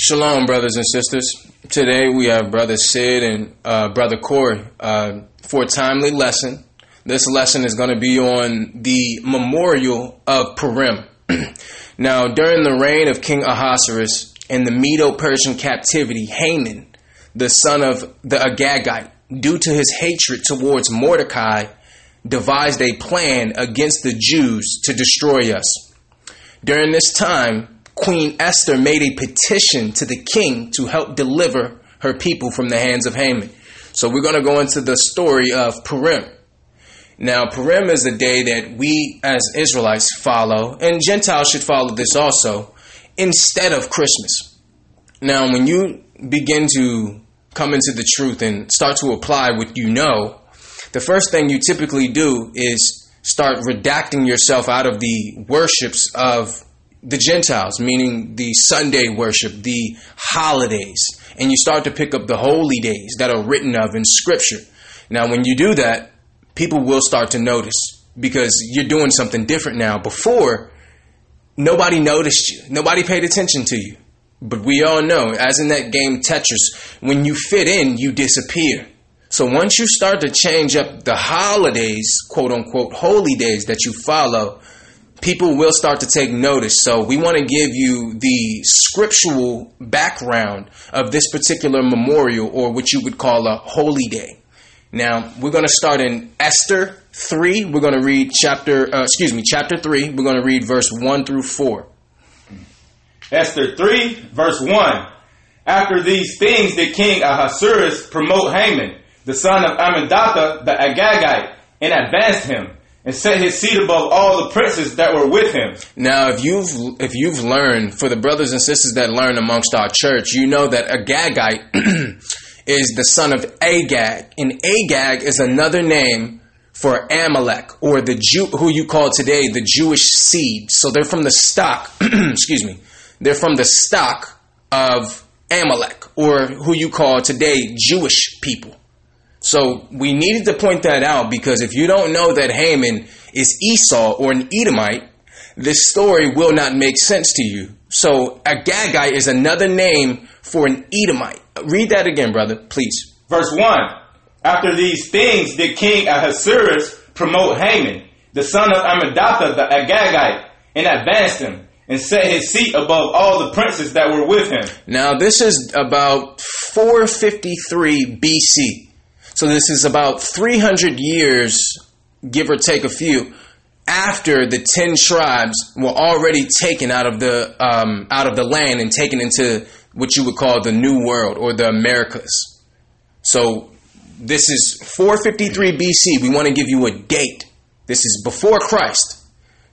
Shalom, brothers and sisters. Today we have Brother Sid and uh, Brother Corey uh, for a timely lesson. This lesson is going to be on the memorial of Purim. now, during the reign of King Ahasuerus and the Medo Persian captivity, Haman, the son of the Agagite, due to his hatred towards Mordecai, devised a plan against the Jews to destroy us. During this time, Queen Esther made a petition to the king to help deliver her people from the hands of Haman. So we're going to go into the story of Purim. Now, Purim is a day that we as Israelites follow, and Gentiles should follow this also, instead of Christmas. Now, when you begin to come into the truth and start to apply what you know, the first thing you typically do is start redacting yourself out of the worships of the Gentiles, meaning the Sunday worship, the holidays, and you start to pick up the holy days that are written of in Scripture. Now, when you do that, people will start to notice because you're doing something different now. Before, nobody noticed you, nobody paid attention to you. But we all know, as in that game Tetris, when you fit in, you disappear. So once you start to change up the holidays, quote unquote, holy days that you follow, people will start to take notice. So we want to give you the scriptural background of this particular memorial or what you would call a holy day. Now, we're going to start in Esther 3. We're going to read chapter, uh, excuse me, chapter 3. We're going to read verse 1 through 4. Esther 3, verse 1. After these things did King Ahasuerus promote Haman, the son of Ammedatha the Agagite, and advanced him and set his seat above all the princes that were with him. Now, if you've if you've learned for the brothers and sisters that learn amongst our church, you know that Agagite is the son of Agag, and Agag is another name for Amalek or the Jew who you call today the Jewish seed. So they're from the stock, excuse me. They're from the stock of Amalek or who you call today Jewish people. So we needed to point that out because if you don't know that Haman is Esau or an Edomite, this story will not make sense to you. So Agagite is another name for an Edomite. Read that again, brother, please. Verse 1 After these things did King Ahasuerus promote Haman, the son of Ammedatha the Agagite, and advanced him, and set his seat above all the princes that were with him. Now, this is about 453 BC. So this is about 300 years, give or take a few, after the 10 tribes were already taken out of the um, out of the land and taken into what you would call the New World or the Americas. So this is 453 BC. We want to give you a date. This is before Christ.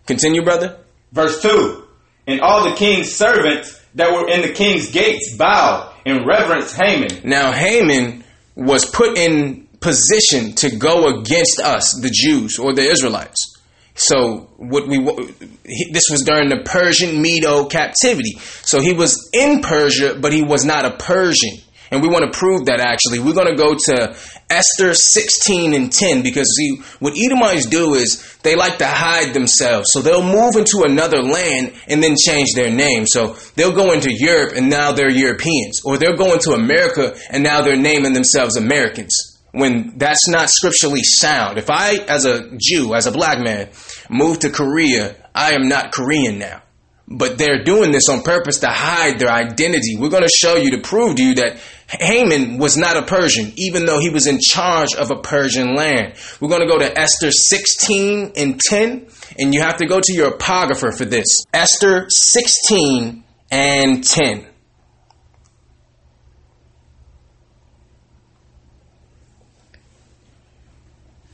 Continue, brother. Verse 2 And all the king's servants that were in the king's gates bowed and reverenced Haman. Now, Haman was put in position to go against us, the Jews or the Israelites. So what we this was during the Persian Medo captivity. So he was in Persia, but he was not a Persian. And we want to prove that actually. We're going to go to Esther 16 and 10 because see, what Edomites do is they like to hide themselves. So they'll move into another land and then change their name. So they'll go into Europe and now they're Europeans. Or they'll go into America and now they're naming themselves Americans when that's not scripturally sound. If I, as a Jew, as a black man, move to Korea, I am not Korean now. But they're doing this on purpose to hide their identity. We're going to show you to prove to you that Haman was not a Persian, even though he was in charge of a Persian land. We're going to go to Esther 16 and 10, and you have to go to your apocrypha for this. Esther 16 and 10.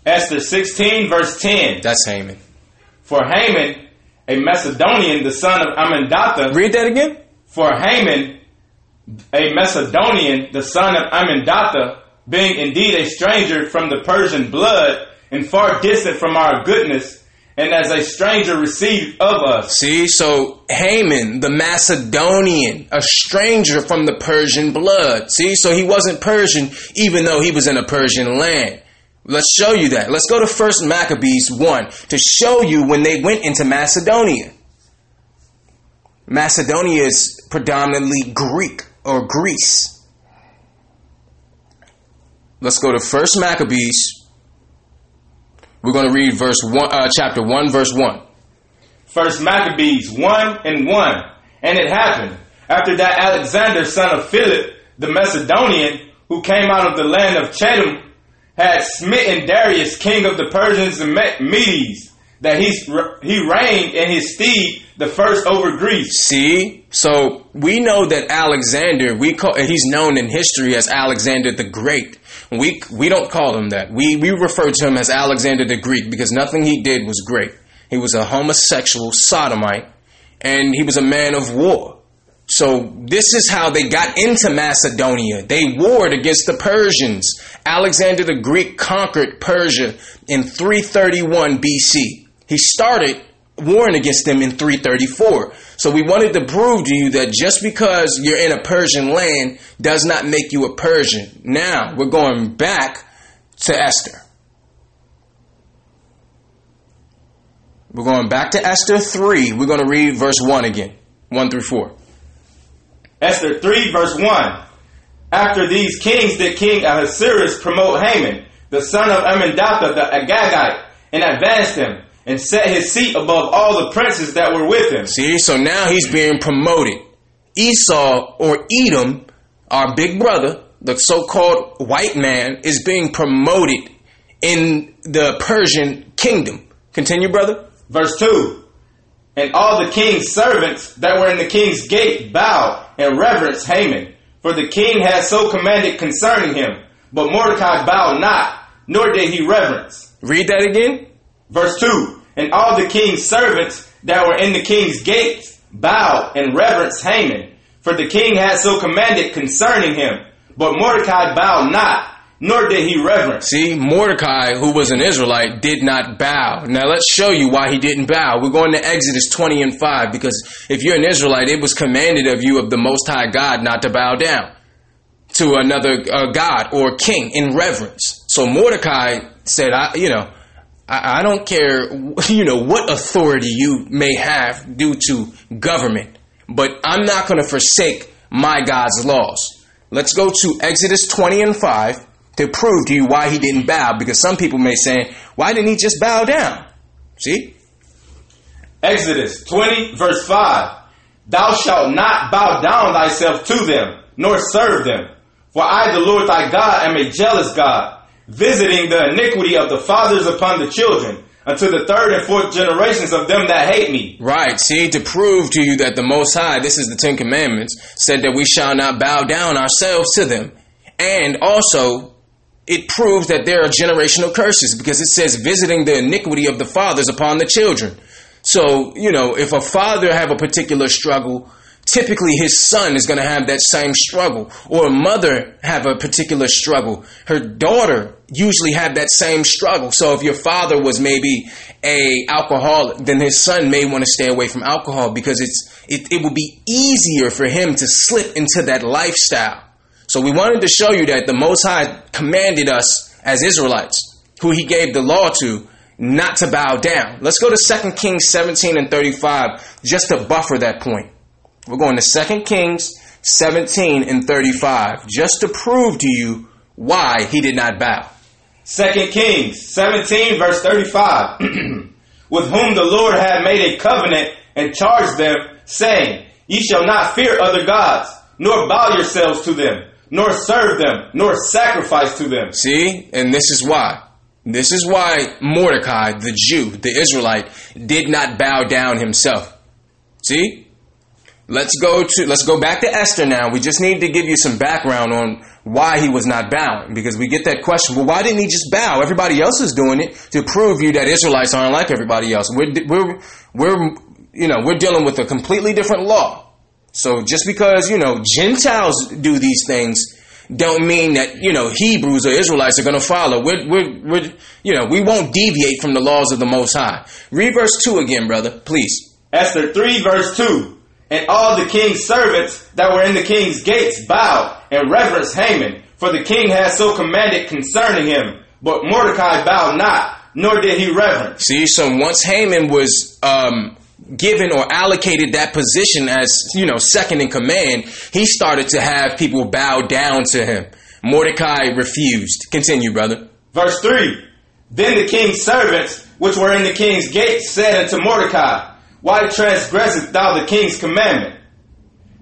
Esther 16, verse 10. That's Haman. For Haman, a Macedonian, the son of Ammedatha. Read that again. For Haman, a Macedonian, the son of Ammedatha, being indeed a stranger from the Persian blood and far distant from our goodness, and as a stranger received of us. See, so Haman, the Macedonian, a stranger from the Persian blood. See, so he wasn't Persian even though he was in a Persian land. Let's show you that. Let's go to First Maccabees 1 to show you when they went into Macedonia. Macedonia is predominantly Greek or Greece. Let's go to First Maccabees. We're going to read verse one, uh, chapter one, verse one. First Maccabees 1 and 1. And it happened after that Alexander, son of Philip, the Macedonian, who came out of the land of Chettiim, had smitten Darius, king of the Persians and Medes, that he, he reigned in his stead the first over Greece. See, so we know that Alexander, we call he's known in history as Alexander the Great. We we don't call him that. We we refer to him as Alexander the Greek because nothing he did was great. He was a homosexual sodomite, and he was a man of war. So this is how they got into Macedonia. They warred against the Persians. Alexander the Greek conquered Persia in 331 BC. He started warring against them in 334. So we wanted to prove to you that just because you're in a Persian land does not make you a Persian. Now we're going back to Esther. We're going back to Esther 3. We're going to read verse 1 again 1 through 4. Esther 3, verse 1. After these kings did King Ahasuerus promote Haman, the son of Ammedatha the Agagite, and advanced him, and set his seat above all the princes that were with him. See, so now he's being promoted. Esau or Edom, our big brother, the so called white man, is being promoted in the Persian kingdom. Continue, brother. Verse 2 And all the king's servants that were in the king's gate bowed and reverenced Haman, for the king had so commanded concerning him. But Mordecai bowed not, nor did he reverence. Read that again. Verse 2 And all the king's servants that were in the king's gates bowed and reverenced Haman, for the king had so commanded concerning him. But Mordecai bowed not, nor did he reverence. See, Mordecai, who was an Israelite, did not bow. Now let's show you why he didn't bow. We're going to Exodus 20 and 5 because if you're an Israelite, it was commanded of you of the Most High God not to bow down to another uh, God or king in reverence. So Mordecai said, I, you know, I, I don't care, you know, what authority you may have due to government, but I'm not going to forsake my God's laws. Let's go to Exodus 20 and 5 to prove to you why he didn't bow because some people may say, why didn't he just bow down? See? Exodus 20, verse 5. Thou shalt not bow down thyself to them, nor serve them. For I, the Lord thy God, am a jealous God, visiting the iniquity of the fathers upon the children, unto the third and fourth generations of them that hate me. Right. See, to prove to you that the Most High, this is the Ten Commandments, said that we shall not bow down ourselves to them. And also it proves that there are generational curses because it says visiting the iniquity of the fathers upon the children. So, you know, if a father have a particular struggle, typically his son is going to have that same struggle. Or a mother have a particular struggle. Her daughter usually have that same struggle. So if your father was maybe a alcoholic then his son may want to stay away from alcohol because it's it, it will be easier for him to slip into that lifestyle so we wanted to show you that the Most High commanded us as Israelites, who He gave the law to, not to bow down. Let's go to 2 Kings 17 and 35 just to buffer that point. We're going to 2 Kings 17 and 35 just to prove to you why he did not bow. 2 Kings 17 verse 35 with whom the Lord had made a covenant and charged them saying, Ye shall not fear other gods, nor bow yourselves to them, nor serve them, nor sacrifice to them. See? And this is why. This is why Mordecai, the Jew, the Israelite, did not bow down himself. See? Let's go to let's go back to Esther now. We just need to give you some background on why he was not bowing because we get that question. Well, why didn't he just bow? Everybody else is doing it to prove you that Israelites aren't like everybody else. We're we're we're you know we're dealing with a completely different law. So just because, you know, Gentiles do these things don't mean that, you know, Hebrews or Israelites are going to follow. We're, we're, we're, you know, we won't deviate from the laws of the Most High. Read verse 2 again, brother, please. Esther 3, verse 2. And all the king's servants that were in the king's gates bowed and reverenced Haman, for the king had so commanded concerning him. But Mordecai bowed not, nor did he reverence. See, so once Haman was um, given or allocated that position as, you know, second in command, he started to have people bow down to him. Mordecai refused. Continue, brother. Verse 3 Then the king's servants, which were in the king's gate, said unto Mordecai, Why transgressest thou the king's commandment?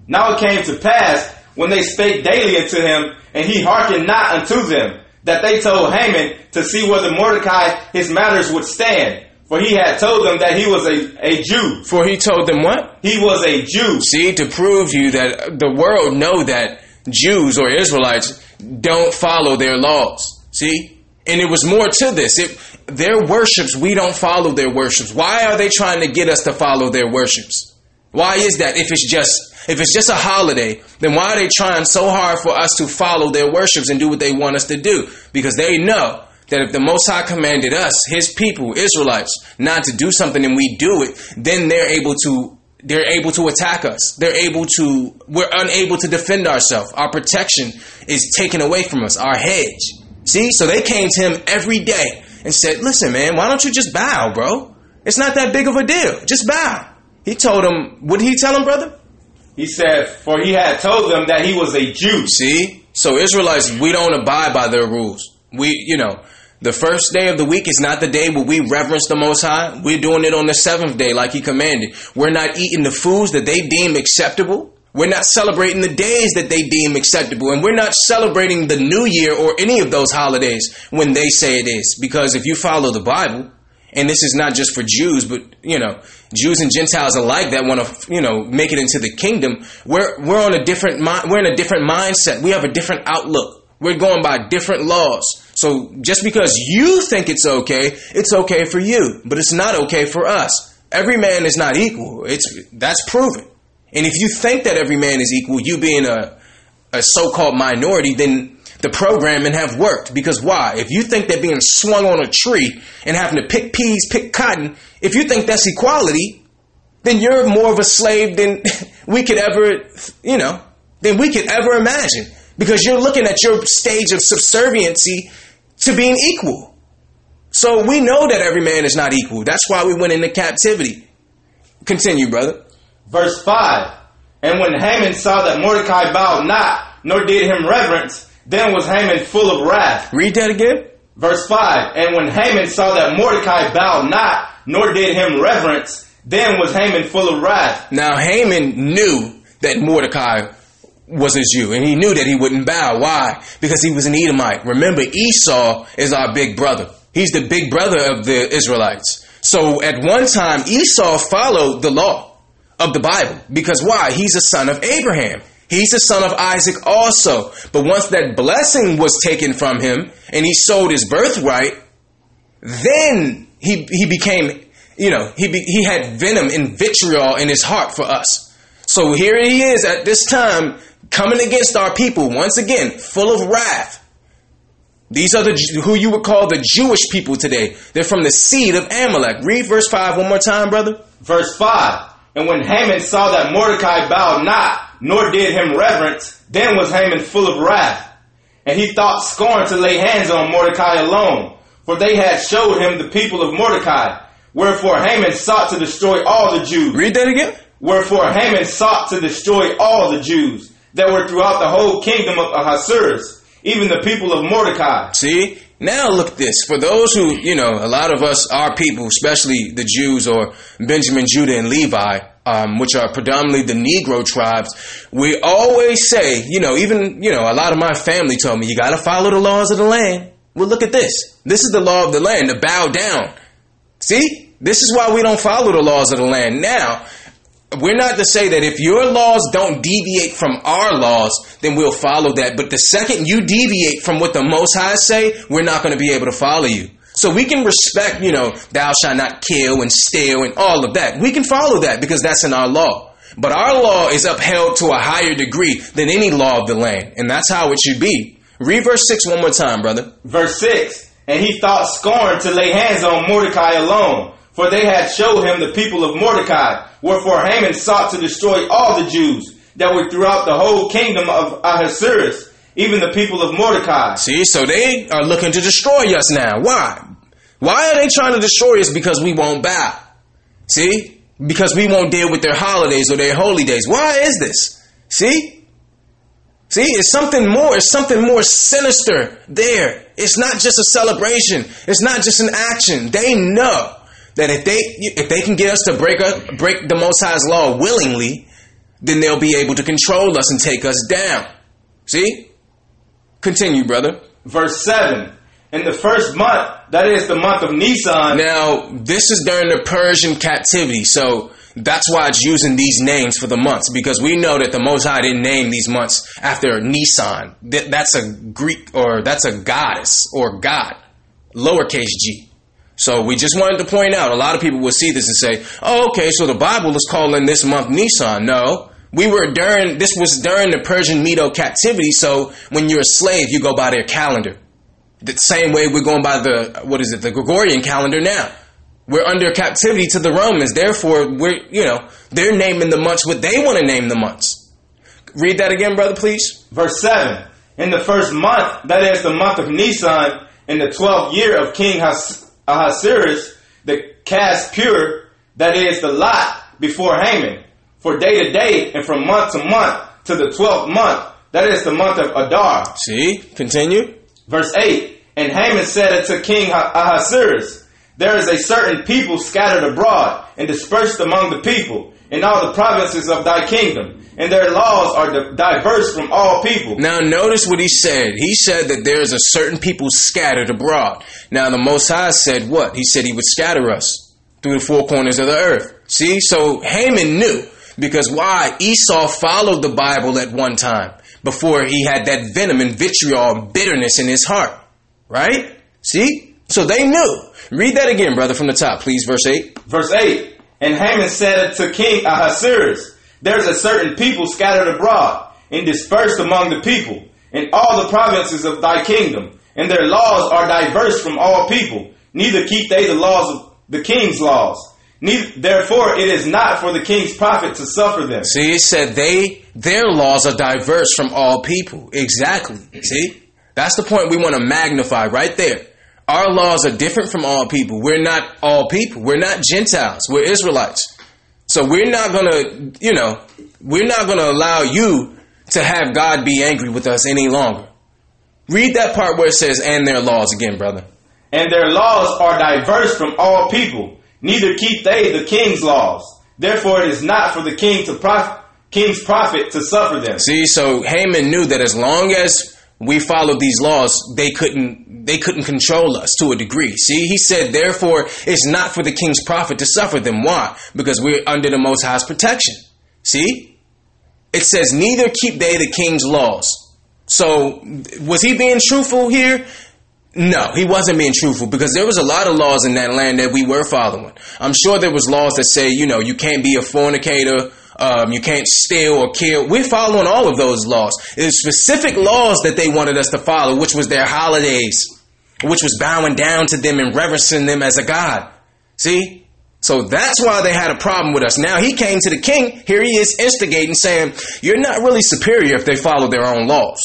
Now it came to pass, when they spake daily unto him, and he hearkened not unto them, that they told Haman to see whether Mordecai his matters would stand. For he had told them that he was a, a Jew. For he told them what? He was a Jew. See, to prove to you that the world know that Jews or Israelites don't follow their laws. See? And it was more to this. It, their worships, we don't follow their worships. Why are they trying to get us to follow their worships? Why is that? If it's just if it's just a holiday, then why are they trying so hard for us to follow their worships and do what they want us to do? Because they know that if the Most High commanded us, His people, Israelites, not to do something and we do it, then they're able to they're able to attack us. They're able to we're unable to defend ourselves. Our protection is taken away from us. Our hedge. See? So they came to him every day and said, "Listen, man, why don't you just bow, bro? It's not that big of a deal. Just bow." He told him, what did he tell him, brother? He said, For he had told them that he was a Jew. See? So Israelites, we don't abide by their rules. We, you know, the first day of the week is not the day where we reverence the Most High. We're doing it on the seventh day, like He commanded. We're not eating the foods that they deem acceptable. We're not celebrating the days that they deem acceptable. And we're not celebrating the New Year or any of those holidays when they say it is. Because if you follow the Bible, and this is not just for Jews, but you know, Jews and Gentiles alike that want to, you know, make it into the kingdom. We're we're on a different mind we're in a different mindset. We have a different outlook. We're going by different laws. So just because you think it's okay, it's okay for you, but it's not okay for us. Every man is not equal. It's that's proven. And if you think that every man is equal, you being a a so-called minority, then the programming have worked. Because why? If you think that being swung on a tree and having to pick peas, pick cotton, if you think that's equality, then you're more of a slave than we could ever, you know, than we could ever imagine. Because you're looking at your stage of subserviency to being equal. So we know that every man is not equal. That's why we went into captivity. Continue, brother. Verse 5 And when Haman saw that Mordecai bowed not, nor did him reverence, then was Haman full of wrath. Read that again. Verse 5 And when Haman saw that Mordecai bowed not, nor did him reverence, then was Haman full of wrath. Now Haman knew that Mordecai was a Jew, and he knew that he wouldn't bow. Why? Because he was an Edomite. Remember, Esau is our big brother. He's the big brother of the Israelites. So at one time, Esau followed the law of the Bible. Because why? He's a son of Abraham. He's the son of Isaac also. But once that blessing was taken from him and he sold his birthright, then he, he became, you know, he, be, he had venom and vitriol in his heart for us. So here he is at this time coming against our people once again, full of wrath. These are the who you would call the Jewish people today. They're from the seed of Amalek. Read verse 5 one more time, brother. Verse 5. And when Haman saw that Mordecai bowed not, nor did him reverence, then was Haman full of wrath. And he thought scorn to lay hands on Mordecai alone, for they had showed him the people of Mordecai. Wherefore Haman sought to destroy all the Jews. Read that again. Wherefore Haman sought to destroy all the Jews that were throughout the whole kingdom of Ahasuerus, even the people of Mordecai. See, now look at this. For those who, you know, a lot of us, our people, especially the Jews or Benjamin, Judah, and Levi, um, which are predominantly the Negro tribes, we always say, you know, even, you know, a lot of my family told me, you got to follow the laws of the land. Well, look at this. This is the law of the land, to bow down. See? This is why we don't follow the laws of the land. Now, we're not to say that if your laws don't deviate from our laws, then we'll follow that. But the second you deviate from what the Most High say, we're not going to be able to follow you. So we can respect, you know, thou shalt not kill and steal and all of that. We can follow that because that's in our law. But our law is upheld to a higher degree than any law of the land. And that's how it should be. Read verse 6 one more time, brother. Verse 6 And he thought scorn to lay hands on Mordecai alone, for they had showed him the people of Mordecai. Wherefore Haman sought to destroy all the Jews that were throughout the whole kingdom of Ahasuerus, even the people of Mordecai. See, so they are looking to destroy us now. Why? Why are they trying to destroy us? Because we won't bow. See? because we won't deal with their holidays or their holy days. Why is this? See? See, it's something more. It's something more sinister there. It's not just a celebration. It's not just an action. They know that if they if they can get us to break up, break the Most High's law willingly, then they'll be able to control us and take us down. See? Continue, brother. Verse 7. In the first month, that is the month of Nisan. Now, this is during the Persian captivity, so that's why it's using these names for the months because we know that the Most High didn't name these months after Nisan. That's a Greek or that's a goddess or god, lowercase g. So we just wanted to point out a lot of people will see this and say, "Oh, okay, so the Bible is calling this month Nisan." No, we were during this was during the Persian Medo captivity. So when you're a slave, you go by their calendar. The same way we're going by the what is it, the Gregorian calendar now. We're under captivity to the Romans. Therefore, we're you know they're naming the months what they want to name the months. Read that again, brother, please. Verse seven. In the first month, that is the month of Nisan, in the twelfth year of King Ahasuerus, the cast Pur, that is the lot before Haman, for day to day and from month to month to the twelfth month, that is the month of Adar. See, continue. Verse 8 And Haman said unto King Ahasuerus, There is a certain people scattered abroad and dispersed among the people in all the provinces of thy kingdom, and their laws are diverse from all people. Now, notice what he said. He said that there is a certain people scattered abroad. Now, the Most High said what? He said he would scatter us through the four corners of the earth. See? So Haman knew. Because why? Esau followed the Bible at one time before he had that venom and vitriol and bitterness in his heart. Right? See? So they knew. Read that again, brother, from the top, please. Verse 8. Verse 8. And Haman said to King Ahasuerus, There's a certain people scattered abroad and dispersed among the people in all the provinces of thy kingdom, and their laws are diverse from all people. Neither keep they the laws of the king's laws. Neither, therefore, it is not for the king's profit to suffer them. See, it said they their laws are diverse from all people. Exactly. See, that's the point we want to magnify right there. Our laws are different from all people. We're not all people. We're not Gentiles. We're Israelites. So we're not gonna, you know, we're not gonna allow you to have God be angry with us any longer. Read that part where it says, "and their laws" again, brother. And their laws are diverse from all people neither keep they the king's laws. Therefore, it is not for the king to prof- king's profit to suffer them. See, so Haman knew that as long as we followed these laws, they couldn't they couldn't control us to a degree. See, he said, therefore, it's not for the king's profit to suffer them. Why? Because we're under the Most High's protection. See, it says, neither keep they the king's laws. So, was he being truthful here? No, he wasn't being truthful because there was a lot of laws in that land that we were following. I'm sure there was laws that say, you know, you can't be a fornicator, um, you can't steal or kill. We're following all of those laws. It's specific laws that they wanted us to follow, which was their holidays, which was bowing down to them and reverencing them as a god. See? So that's why they had a problem with us. Now he came to the king. Here he is instigating, saying, You're not really superior if they follow their own laws.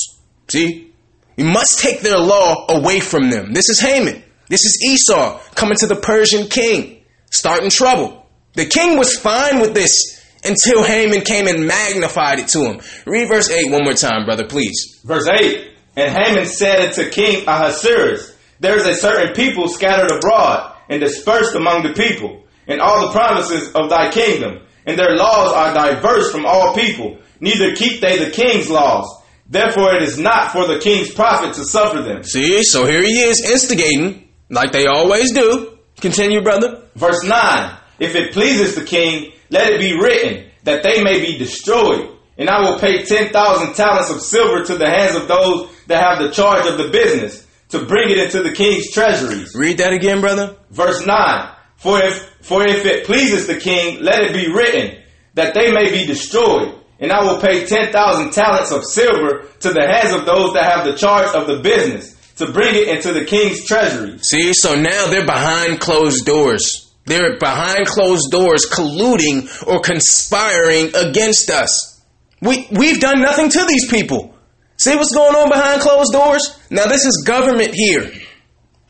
See? You must take their law away from them. This is Haman. This is Esau coming to the Persian king, starting trouble. The king was fine with this until Haman came and magnified it to him. Read verse 8 one more time, brother, please. Verse 8 And Haman said unto King Ahasuerus, There is a certain people scattered abroad and dispersed among the people in all the provinces of thy kingdom, and their laws are diverse from all people. Neither keep they the king's laws Therefore, it is not for the king's profit to suffer them. See, so here he is instigating, like they always do. Continue, brother. Verse 9 If it pleases the king, let it be written that they may be destroyed. And I will pay 10,000 talents of silver to the hands of those that have the charge of the business to bring it into the king's treasuries. Read that again, brother. Verse 9 For if, for if it pleases the king, let it be written that they may be destroyed and I will pay 10,000 talents of silver to the hands of those that have the charge of the business to bring it into the king's treasury. See, so now they're behind closed doors. They're behind closed doors colluding or conspiring against us. We, we've done nothing to these people. See what's going on behind closed doors? Now, this is government here.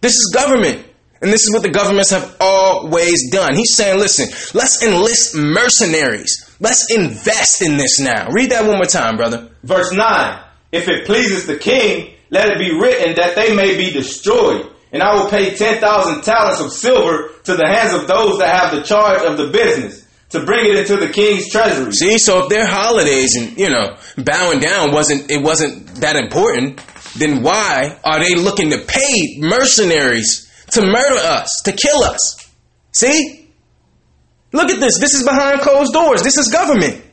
This is government. And this is what the governments have always done. He's saying, listen, let's enlist mercenaries. Let's invest in this now. Read that one more time, brother. Verse 9 If it pleases the king, let it be written that they may be destroyed. And I will pay 10,000 talents of silver to the hands of those that have the charge of the business to bring it into the king's treasury. See, so if their holidays and, you know, bowing down wasn't, it wasn't that important, then why are they looking to pay mercenaries to murder us, to kill us? See? Look at this. This is behind closed doors. This is government.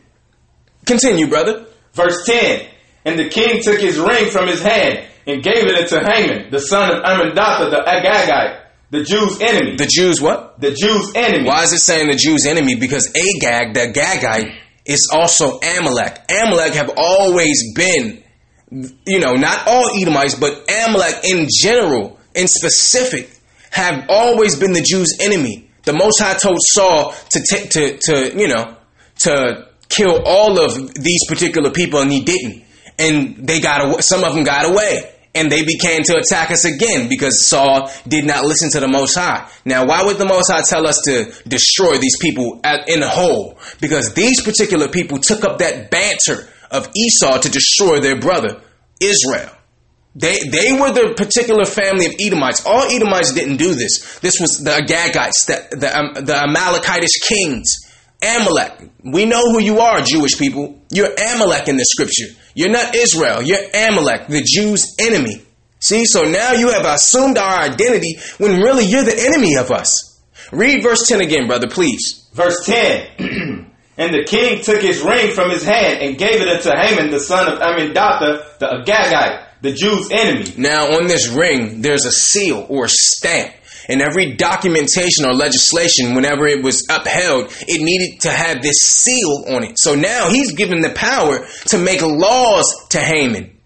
Continue, brother. Verse 10 And the king took his ring from his hand and gave it unto Haman, the son of Ammedatha the Agagite, the Jews' enemy. The Jews what? The Jews' enemy. Why is it saying the Jews' enemy? Because Agag, the Agagite, is also Amalek. Amalek have always been, you know, not all Edomites, but Amalek in general, in specific, have always been the Jews' enemy. The Most High told Saul to take to to you know to kill all of these particular people, and he didn't. And they got away, some of them got away, and they began to attack us again because Saul did not listen to the Most High. Now, why would the Most High tell us to destroy these people in whole? Because these particular people took up that banter of Esau to destroy their brother Israel. They they were the particular family of Edomites. All Edomites didn't do this. This was the Agagites, the the, um, the Amalekitish kings. Amalek. We know who you are, Jewish people. You're Amalek in the scripture. You're not Israel. You're Amalek, the Jews' enemy. See, so now you have assumed our identity when really you're the enemy of us. Read verse 10 again, brother, please. Verse 10 And the king took his ring from his hand and gave it unto Haman, the son of Ammedatha, the Agagite, the Jews' enemy. Now, on this ring, there's a seal or a stamp. And every documentation or legislation, whenever it was upheld, it needed to have this seal on it. So now he's given the power to make laws to Haman.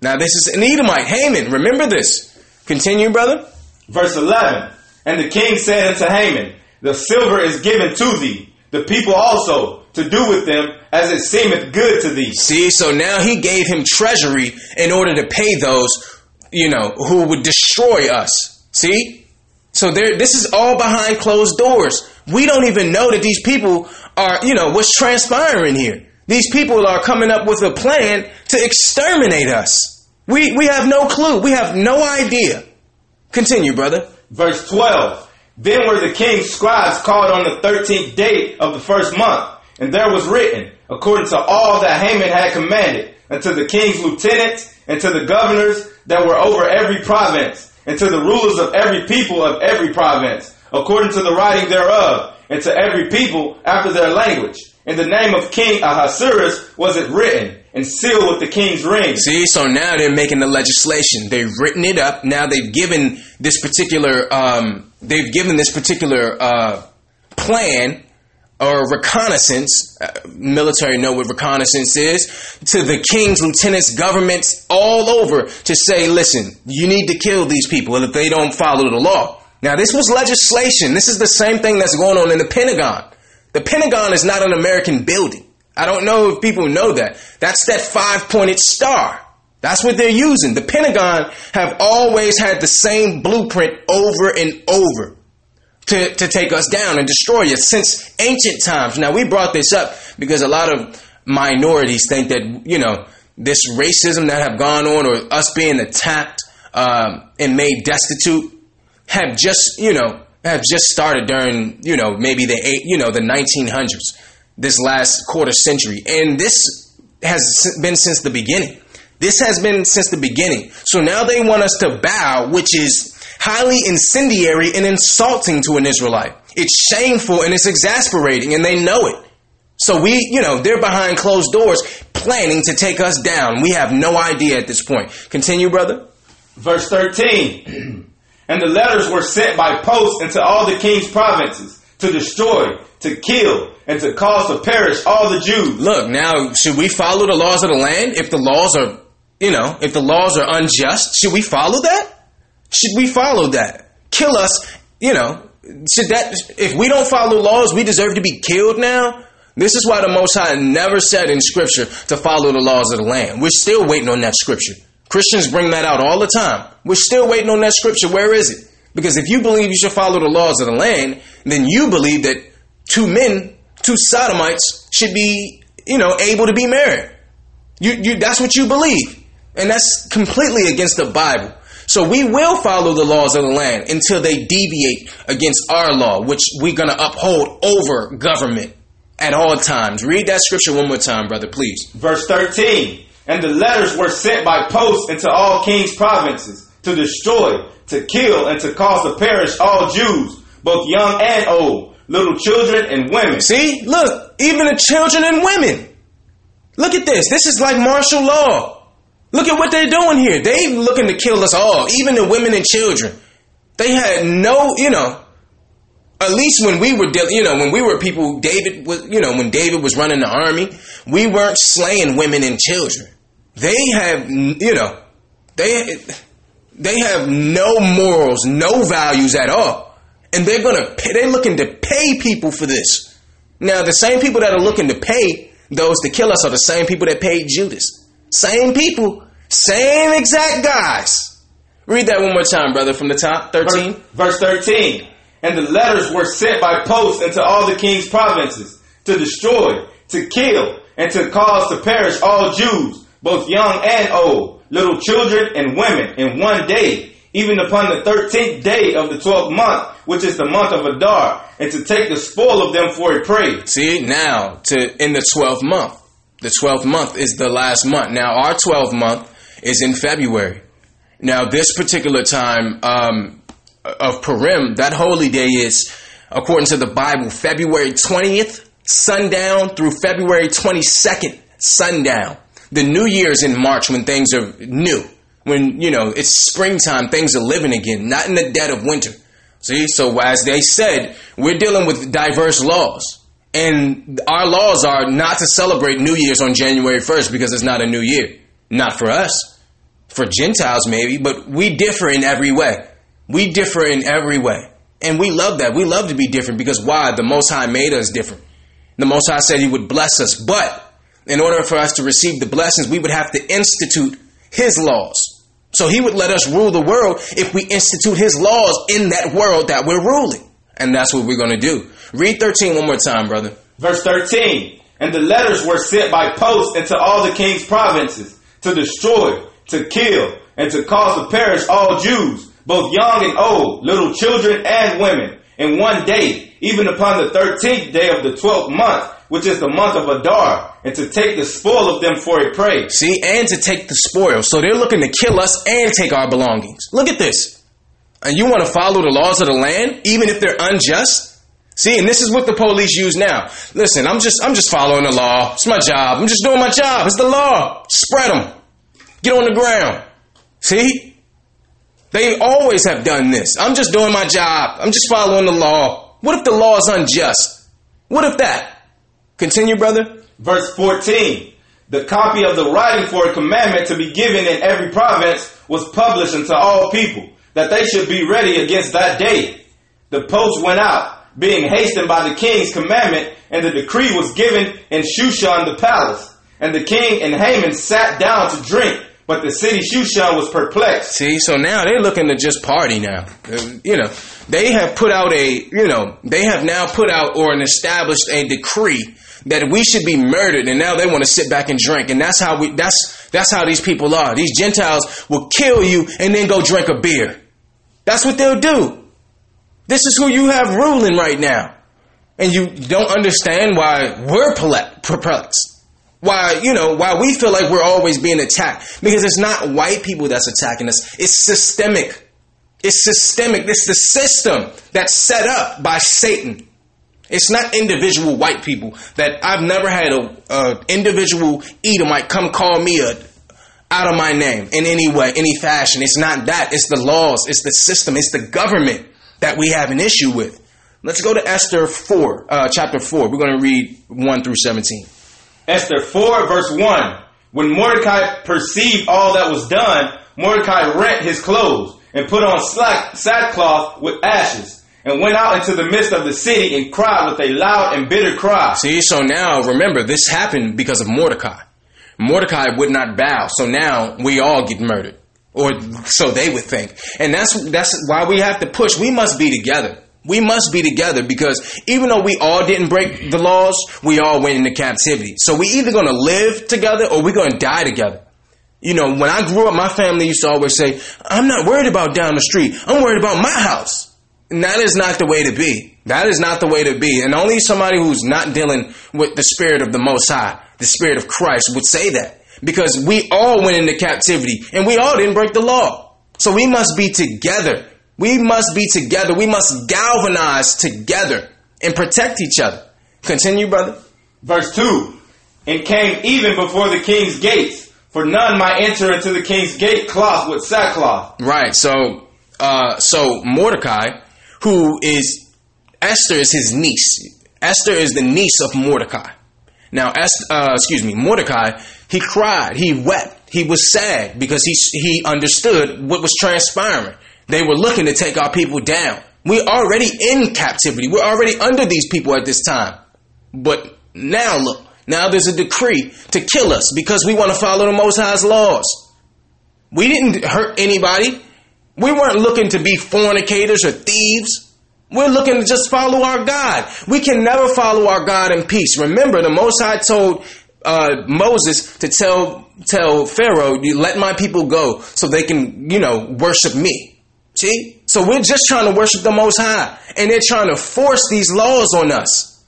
Now, this is an Edomite, Haman. Remember this. Continue, brother. Verse 11 And the king said unto Haman, The silver is given to thee, the people also, to do with them as it seemeth good to thee. See, so now he gave him treasury in order to pay those, you know, who would destroy us. See? So this is all behind closed doors. We don't even know that these people are, you know, what's transpiring here. These people are coming up with a plan to exterminate us. We, we have no clue. We have no idea. Continue, brother. Verse 12 Then were the king's scribes called on the thirteenth day of the first month, and there was written, according to all that Haman had commanded, unto the king's lieutenants and to the governors that were over every province and to the rulers of every people of every province, according to the writing thereof, and to every people after their language. In the name of King Ahasuerus was it written and sealed with the king's ring. See, so now they're making the legislation. They've written it up. Now they've given this particular, um, they've given this particular uh, plan or reconnaissance, uh, military know what reconnaissance is, to the king's lieutenants, governments all over to say, listen, you need to kill these people if they don't follow the law. Now, this was legislation. This is the same thing that's going on in the Pentagon. The Pentagon is not an American building. I don't know if people know that. That's that five pointed star. That's what they're using. The Pentagon have always had the same blueprint over and over to, to take us down and destroy us since ancient times. Now, we brought this up because a lot of minorities think that, you know, this racism that have gone on or us being attacked um, and made destitute have just, you know, have just started during, you know, maybe the eight, you know, the 1900s, this last quarter century. And this has been since the beginning. This has been since the beginning. So now they want us to bow, which is highly incendiary and insulting to an Israelite. It's shameful and it's exasperating, and they know it. So we, you know, they're behind closed doors planning to take us down. We have no idea at this point. Continue, brother. Verse 13. and the letters were sent by post into all the king's provinces to destroy, to kill, and to cause to perish all the Jews. Look, now, should we follow the laws of the land? If the laws are, you know, if the laws are unjust, should we follow that? Should we follow that? Kill us, you know, should that, if we don't follow laws, we deserve to be killed now? This is why the Most High never said in Scripture to follow the laws of the land. We're still waiting on that Scripture. Christians bring that out all the time. We're still waiting on that Scripture. Where is it? Because if you believe you should follow the laws of the land, then you believe that two men, two sodomites, should be, you know, able to be married. You, you, that's what you believe. And that's completely against the Bible. So we will follow the laws of the land until they deviate against our law, which we're going to uphold over government at all times. Read that scripture one more time, brother, please. Verse 13. And the letters were sent by post into all kings' provinces to destroy, to kill, and to cause to perish all Jews, both young and old, little children and women. See, look, even the children and women. Look at this. This is like martial law. Look at what they're doing here. They looking to kill us all, even the women and children. They had no, you know, at least when we were, you know, when we were people, David was, you know, when David was running the army, we weren't slaying women and children. They have, you know, they they have no morals, no values at all, and they're gonna pay, they're looking to pay people for this. Now, the same people that are looking to pay those to kill us are the same people that paid Judas. Same people, same exact guys. Read that one more time, brother, from the top. 13. Verse, verse 13. And the letters were sent by post into all the king's provinces to destroy, to kill, and to cause to perish all Jews, both young and old, little children and women, in one day, even upon the thirteenth day of the twelfth month, which is the month of Adar, and to take the spoil of them for a prey. See, now, to in the twelfth month. The twelfth month is the last month. Now, our twelfth month is in February. Now, this particular time, um, of Purim, that holy day is, according to the Bible, February 20th, sundown, through February 22nd, sundown. The New Year's in March when things are new. When, you know, it's springtime, things are living again, not in the dead of winter. See, so as they said, we're dealing with diverse laws. And our laws are not to celebrate New Year's on January 1st because it's not a new year. Not for us. For Gentiles, maybe, but we differ in every way. We differ in every way. And we love that. We love to be different because why? The Most High made us different. The Most High said He would bless us. But in order for us to receive the blessings, we would have to institute His laws. So He would let us rule the world if we institute His laws in that world that we're ruling. And that's what we're going to do. Read 13 one more time, brother. Verse 13. And the letters were sent by post into all the king's provinces to destroy, to kill, and to cause to perish all Jews both young and old, little children and women, in one day, even upon the thirteenth day of the twelfth month, which is the month of Adar, and to take the spoil of them for a prey. See, and to take the spoil. So they're looking to kill us and take our belongings. Look at this. And you want to follow the laws of the land, even if they're unjust? See, and this is what the police use now. Listen, I'm just I'm just following the law. It's my job. I'm just doing my job. It's the law. Spread them. Get on the ground. See? They always have done this. I'm just doing my job. I'm just following the law. What if the law is unjust? What if that? Continue, brother. Verse 14. The copy of the writing for a commandment to be given in every province was published unto all people, that they should be ready against that day. The post went out, being hastened by the king's commandment, and the decree was given in Shushan the palace. And the king and Haman sat down to drink. But the city Shushan was perplexed. See, so now they're looking to just party now. Uh, you know, they have put out a, you know, they have now put out or established a decree that we should be murdered and now they want to sit back and drink and that's how we that's that's how these people are these gentiles will kill you and then go drink a beer that's what they'll do this is who you have ruling right now and you don't understand why we're perplexed why, you know, why we feel like we're always being attacked. Because it's not white people that's attacking us. It's systemic. It's systemic. It's the system that's set up by Satan. It's not individual white people that I've never had a, a individual Edomite come call me a, out of my name in any way, any fashion. It's not that. It's the laws. It's the system. It's the government that we have an issue with. Let's go to Esther 4, uh, chapter 4. We're going to read 1 through 17. Esther 4 verse 1. When Mordecai perceived all that was done, Mordecai rent his clothes and put on slack, sackcloth with ashes and went out into the midst of the city and cried with a loud and bitter cry. See, so now remember, this happened because of Mordecai. Mordecai would not bow, so now we all get murdered. Or so they would think. And that's that's why we have to push. We must be together. We must be together because even though we all didn't break the laws, we all went into captivity. So we either going to live together or we're going to die together. You know, when I grew up, my family used to always say, I'm not worried about down the street. I'm worried about my house. And that is not the way to be. That is not the way to be. And only somebody who's not dealing with the spirit of the Most High, the spirit of Christ, would say that. Because we all went into captivity and we all didn't break the law. So we must be together. We must be together. We must galvanize together and protect each other. Continue, brother. Verse 2 And came even before the king's gates, for none might enter into the king's gate cloth with sackcloth. Right. So, uh, so Mordecai, who is Esther, is his niece. Esther is the niece of Mordecai. Now, Esther, uh, excuse me, Mordecai, he cried, he wept, he was sad because he he understood what was transpiring. They were looking to take our people down. We're already in captivity. We're already under these people at this time. But now look, now there's a decree to kill us because we want to follow the Most High's laws. We didn't hurt anybody. We weren't looking to be fornicators or thieves. We're looking to just follow our God. We can never follow our God in peace. Remember, the Most High told uh, Moses to tell tell Pharaoh, "You let my people go, so they can, you know, worship me." See? So we're just trying to worship the Most High, and they're trying to force these laws on us.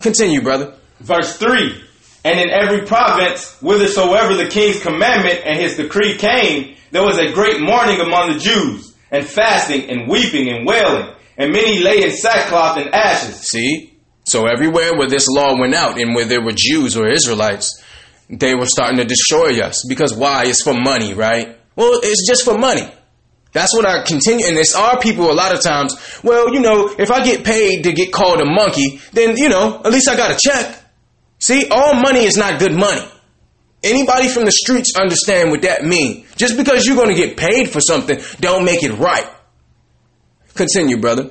Continue, brother. Verse 3 And in every province, whithersoever the king's commandment and his decree came, there was a great mourning among the Jews, and fasting, and weeping, and wailing, and many lay in sackcloth and ashes. See? So everywhere where this law went out, and where there were Jews or Israelites, they were starting to destroy us. Because why? It's for money, right? Well, it's just for money. That's what I continue, and it's our people a lot of times. Well, you know, if I get paid to get called a monkey, then you know, at least I got a check. See, all money is not good money. Anybody from the streets understand what that means. Just because you're going to get paid for something, don't make it right. Continue, brother.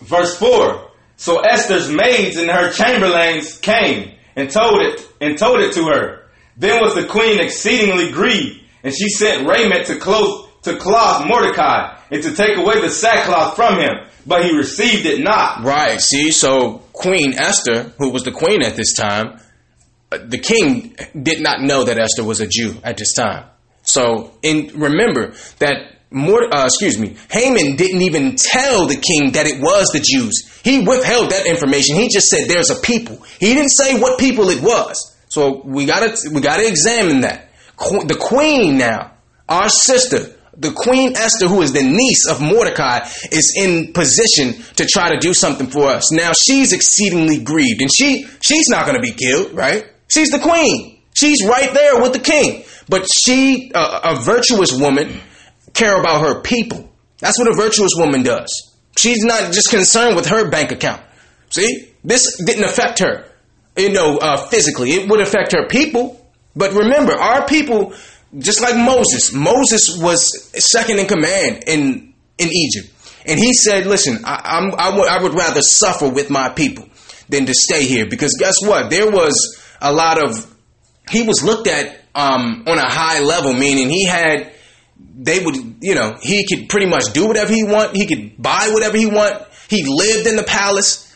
Verse four. So Esther's maids and her chamberlains came and told it and told it to her. Then was the queen exceedingly grieved, and she sent raiment to clothe to cloth Mordecai and to take away the sackcloth from him, but he received it not. Right. See, so Queen Esther, who was the queen at this time, uh, the king did not know that Esther was a Jew at this time. So, in remember that more, uh, excuse me, Haman didn't even tell the king that it was the Jews. He withheld that information. He just said there's a people. He didn't say what people it was. So we gotta we gotta examine that. The queen now, our sister, the Queen Esther, who is the niece of Mordecai, is in position to try to do something for us. Now she's exceedingly grieved, and she she's not to be killed, right? She's the queen. She's right there with the king. But she, uh, a virtuous woman, care about her people. That's what a virtuous woman does. She's not just concerned with her bank account. See, this didn't affect her, you know, uh, physically. It would affect her people. But remember, our people just like Moses. Moses was second in command in in Egypt, and he said, "Listen, I, I'm, I, w- I would rather suffer with my people than to stay here because guess what? There was a lot of he was looked at um, on a high level, meaning he had they would you know he could pretty much do whatever he want. He could buy whatever he want. He lived in the palace."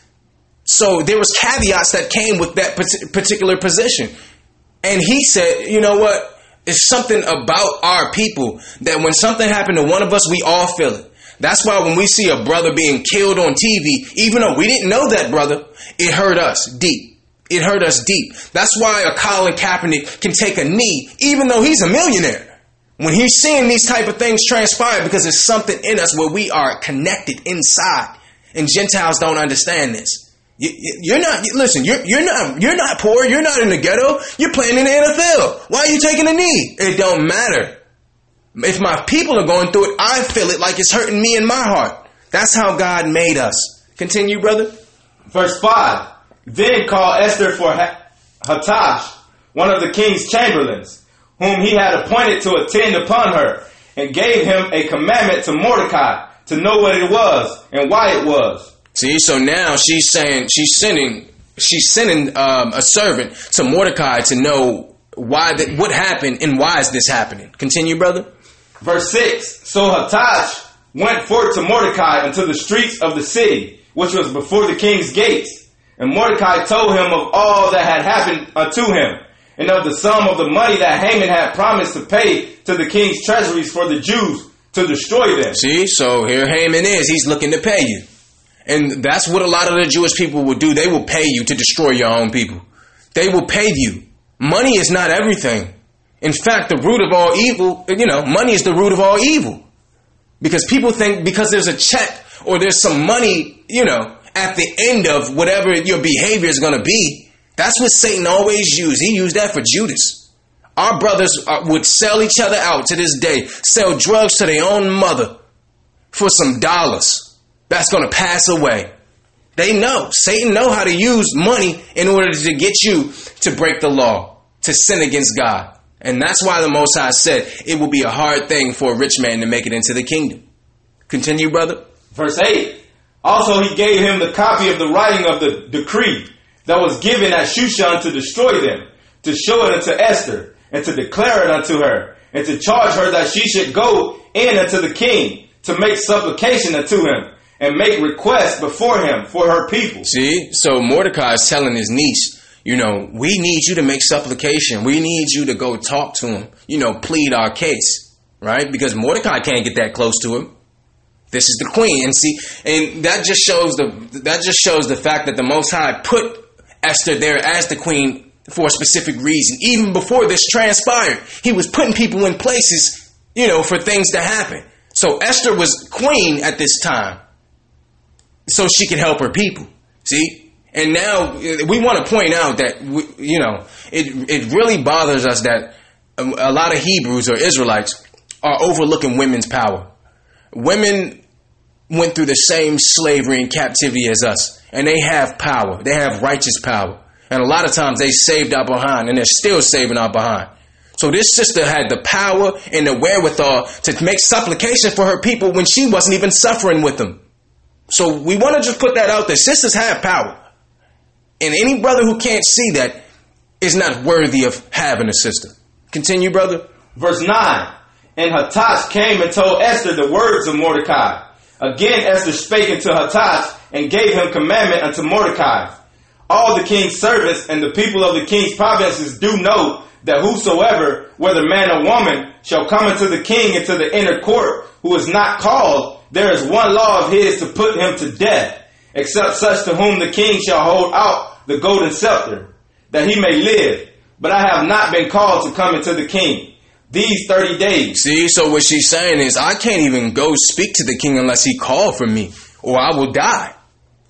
So there was caveats that came with that particular position. And he said, you know what? It's something about our people that when something happened to one of us, we all feel it. That's why when we see a brother being killed on TV, even though we didn't know that brother, it hurt us deep. It hurt us deep. That's why a Colin Kaepernick can take a knee, even though he's a millionaire. When he's seeing these type of things transpire, because there's something in us where we are connected inside, and Gentiles don't understand this. You, are not listen. You're you're not you're not poor. You're not in the ghetto. You're playing in the NFL. Why are you taking a knee? It don't matter. If my people are going through it, I feel it like it's hurting me in my heart. That's how God made us. Continue, brother. Verse five. Then called Esther for Hatach, one of the king's chamberlains, whom he had appointed to attend upon her, and gave him a commandment to Mordecai to know what it was and why it was. See, so now she's saying she's sending she's sending um, a servant to Mordecai to know why that what happened and why is this happening. Continue, brother. Verse 6 So Hatach went forth to Mordecai into the streets of the city, which was before the king's gates. And Mordecai told him of all that had happened unto him, and of the sum of the money that Haman had promised to pay to the king's treasuries for the Jews to destroy them. See, so here Haman is. He's looking to pay you. And that's what a lot of the Jewish people will do. They will pay you to destroy your own people. They will pay you. Money is not everything. In fact, the root of all evil, you know, money is the root of all evil. Because people think because there's a check or there's some money, you know, at the end of whatever your behavior is going to be, that's what Satan always used. He used that for Judas. Our brothers uh, would sell each other out to this day, sell drugs to their own mother for some dollars. That's going to pass away. They know. Satan know how to use money in order to get you to break the law, to sin against God. And that's why the Most High said it will be a hard thing for a rich man to make it into the kingdom. Continue, brother. Verse 8 Also he gave him the copy of the writing of the decree that was given at Shushan to destroy them, to show it unto Esther, and to declare it unto her, and to charge her that she should go in unto the king, to make supplication unto him, and make request before him for her people. See, so Mordecai is telling his niece, you know, we need you to make supplication. We need you to go talk to him, you know, plead our case, right? Because Mordecai can't get that close to him. This is the queen, and see, and that just shows the that just shows the fact that the Most High put Esther there as the queen for a specific reason. Even before this transpired, he was putting people in places, you know, for things to happen. So Esther was queen at this time, so she could help her people. See, and now we want to point out that we, you know it it really bothers us that a lot of Hebrews or Israelites are overlooking women's power. Women went through the same slavery and captivity as us, and they have power. They have righteous power. And a lot of times they saved our behind, and they're still saving our behind. So this sister had the power and the wherewithal to make supplication for her people when she wasn't even suffering with them. So we want to just put that out there. Sisters have power. And any brother who can't see that is not worthy of having a sister. Continue, brother. Verse 9 And Hatach came and told Esther the words of Mordecai. Again Esther spake unto Hatach and gave him commandment unto Mordecai. All the king's servants and the people of the king's provinces do know that whosoever, whether man or woman, shall come into the king into the inner court, who is not called, there is one law of his to put him to death, except such to whom the king shall hold out the golden scepter, that he may live. But I have not been called to come into the king these 30 days. See, so what she's saying is, I can't even go speak to the king unless he called for me, or I will die.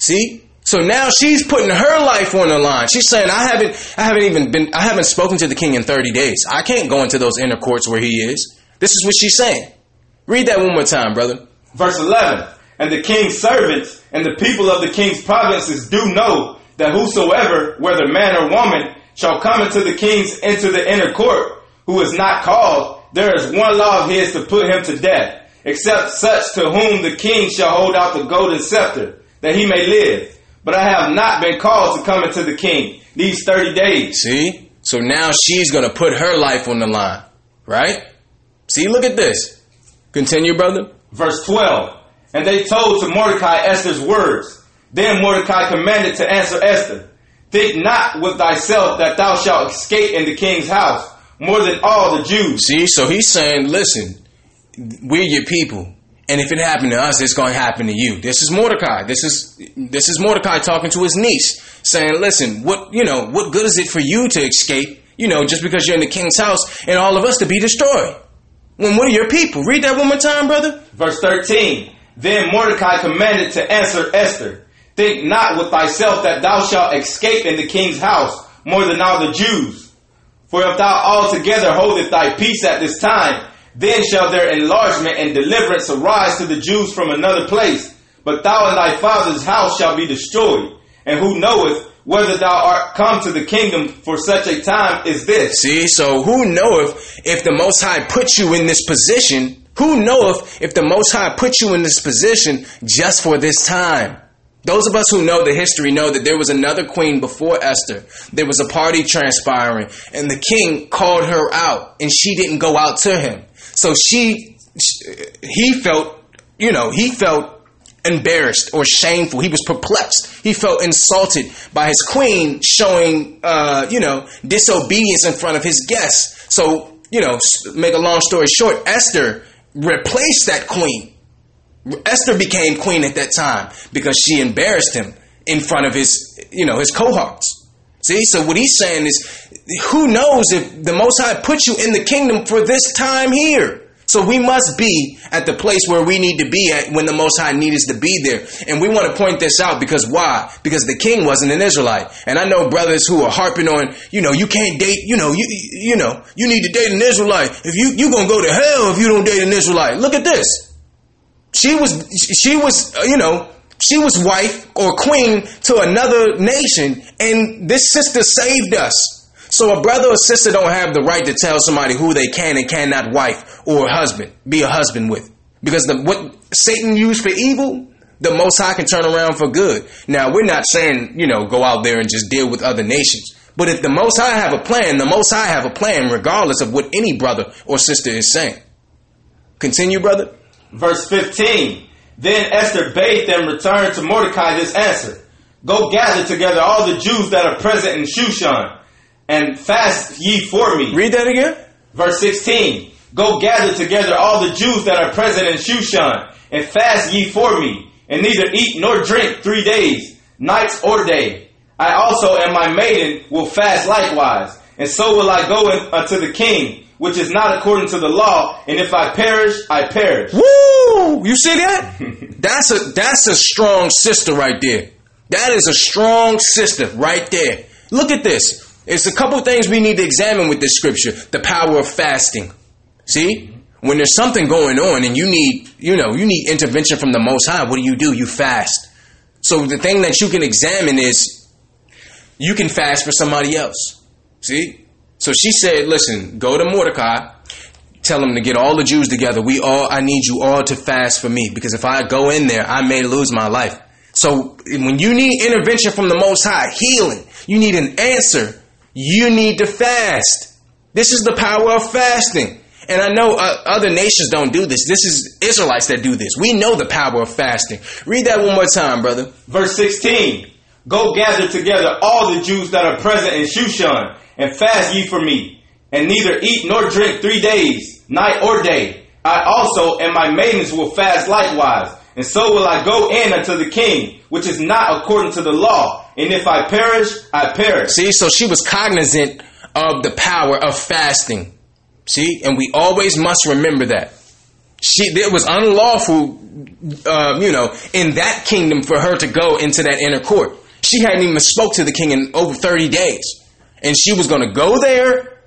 See? So now she's putting her life on the line. She's saying, I haven't, I haven't even been, I haven't spoken to the king in 30 days. I can't go into those inner courts where he is. This is what she's saying. Read that one more time, brother. Verse 11. And the king's servants and the people of the king's provinces do know that whosoever, whether man or woman, shall come into the king's into the inner court, who is not called, there is one law of his to put him to death, except such to whom the king shall hold out the golden scepter, that he may live. But I have not been called to come into the king these 30 days. See? So now she's going to put her life on the line, right? See, look at this. Continue, brother. Verse 12. And they told to Mordecai Esther's words. Then Mordecai commanded to answer Esther, Think not with thyself that thou shalt escape in the king's house more than all the Jews. See, so he's saying, listen, we're your people. And if it happened to us, it's going to happen to you. This is Mordecai. This is this is Mordecai talking to his niece, saying, "Listen, what you know, what good is it for you to escape? You know, just because you're in the king's house, and all of us to be destroyed? When are your people? Read that one more time, brother. Verse thirteen. Then Mordecai commanded to answer Esther, "Think not with thyself that thou shalt escape in the king's house more than all the Jews. For if thou altogether holdest thy peace at this time." Then shall their enlargement and deliverance arise to the Jews from another place. But thou and thy father's house shall be destroyed. And who knoweth whether thou art come to the kingdom for such a time as this? See, so who knoweth if the Most High put you in this position? Who knoweth if the Most High put you in this position just for this time? Those of us who know the history know that there was another queen before Esther. There was a party transpiring, and the king called her out, and she didn't go out to him. So she he felt, you know, he felt embarrassed or shameful. He was perplexed. He felt insulted by his queen showing, uh, you know, disobedience in front of his guests. So, you know, make a long story short, Esther replaced that queen. Esther became queen at that time because she embarrassed him in front of his, you know, his cohorts. See, so what he's saying is, who knows if the Most High put you in the kingdom for this time here? So we must be at the place where we need to be at when the Most High needs to be there. And we want to point this out because why? Because the king wasn't an Israelite. And I know brothers who are harping on, you know, you can't date, you know, you you know, you need to date an Israelite. If you you gonna go to hell if you don't date an Israelite. Look at this. She was she was you know she was wife or queen to another nation, and this sister saved us. So a brother or sister don't have the right to tell somebody who they can and cannot wife or husband, be a husband with. Because the, what Satan used for evil, the Most High can turn around for good. Now, we're not saying, you know, go out there and just deal with other nations. But if the Most High have a plan, the Most High have a plan regardless of what any brother or sister is saying. Continue, brother. Verse 15. Then Esther bade them return to Mordecai this answer. Go gather together all the Jews that are present in Shushan and fast ye for me. Read that again. Verse 16. Go gather together all the Jews that are present in Shushan, and fast ye for me, and neither eat nor drink three days, nights or day. I also and my maiden will fast likewise, and so will I go unto uh, the king, which is not according to the law, and if I perish, I perish. Woo! You see that? that's a that's a strong sister right there. That is a strong sister right there. Look at this. It's a couple things we need to examine with this scripture. The power of fasting. See? When there's something going on and you need, you know, you need intervention from the Most High, what do you do? You fast. So the thing that you can examine is you can fast for somebody else. See? So she said, listen, go to Mordecai, tell him to get all the Jews together. We all, I need you all to fast for me because if I go in there, I may lose my life. So when you need intervention from the Most High, healing, you need an answer you need to fast. This is the power of fasting. And I know uh, other nations don't do this. This is Israelites that do this. We know the power of fasting. Read that one more time, brother. Verse 16. Go gather together all the Jews that are present in Shushan, and fast ye for me, and neither eat nor drink three days, night or day. I also and my maidens will fast likewise, and so will I go in unto the king, which is not according to the law, and if I perish, I perish. See, so she was cognizant of the power of fasting. See, and we always must remember that. She, it was unlawful, uh, you know, in that kingdom for her to go into that inner court. She hadn't even spoke to the king in over 30 days. And she was going to go there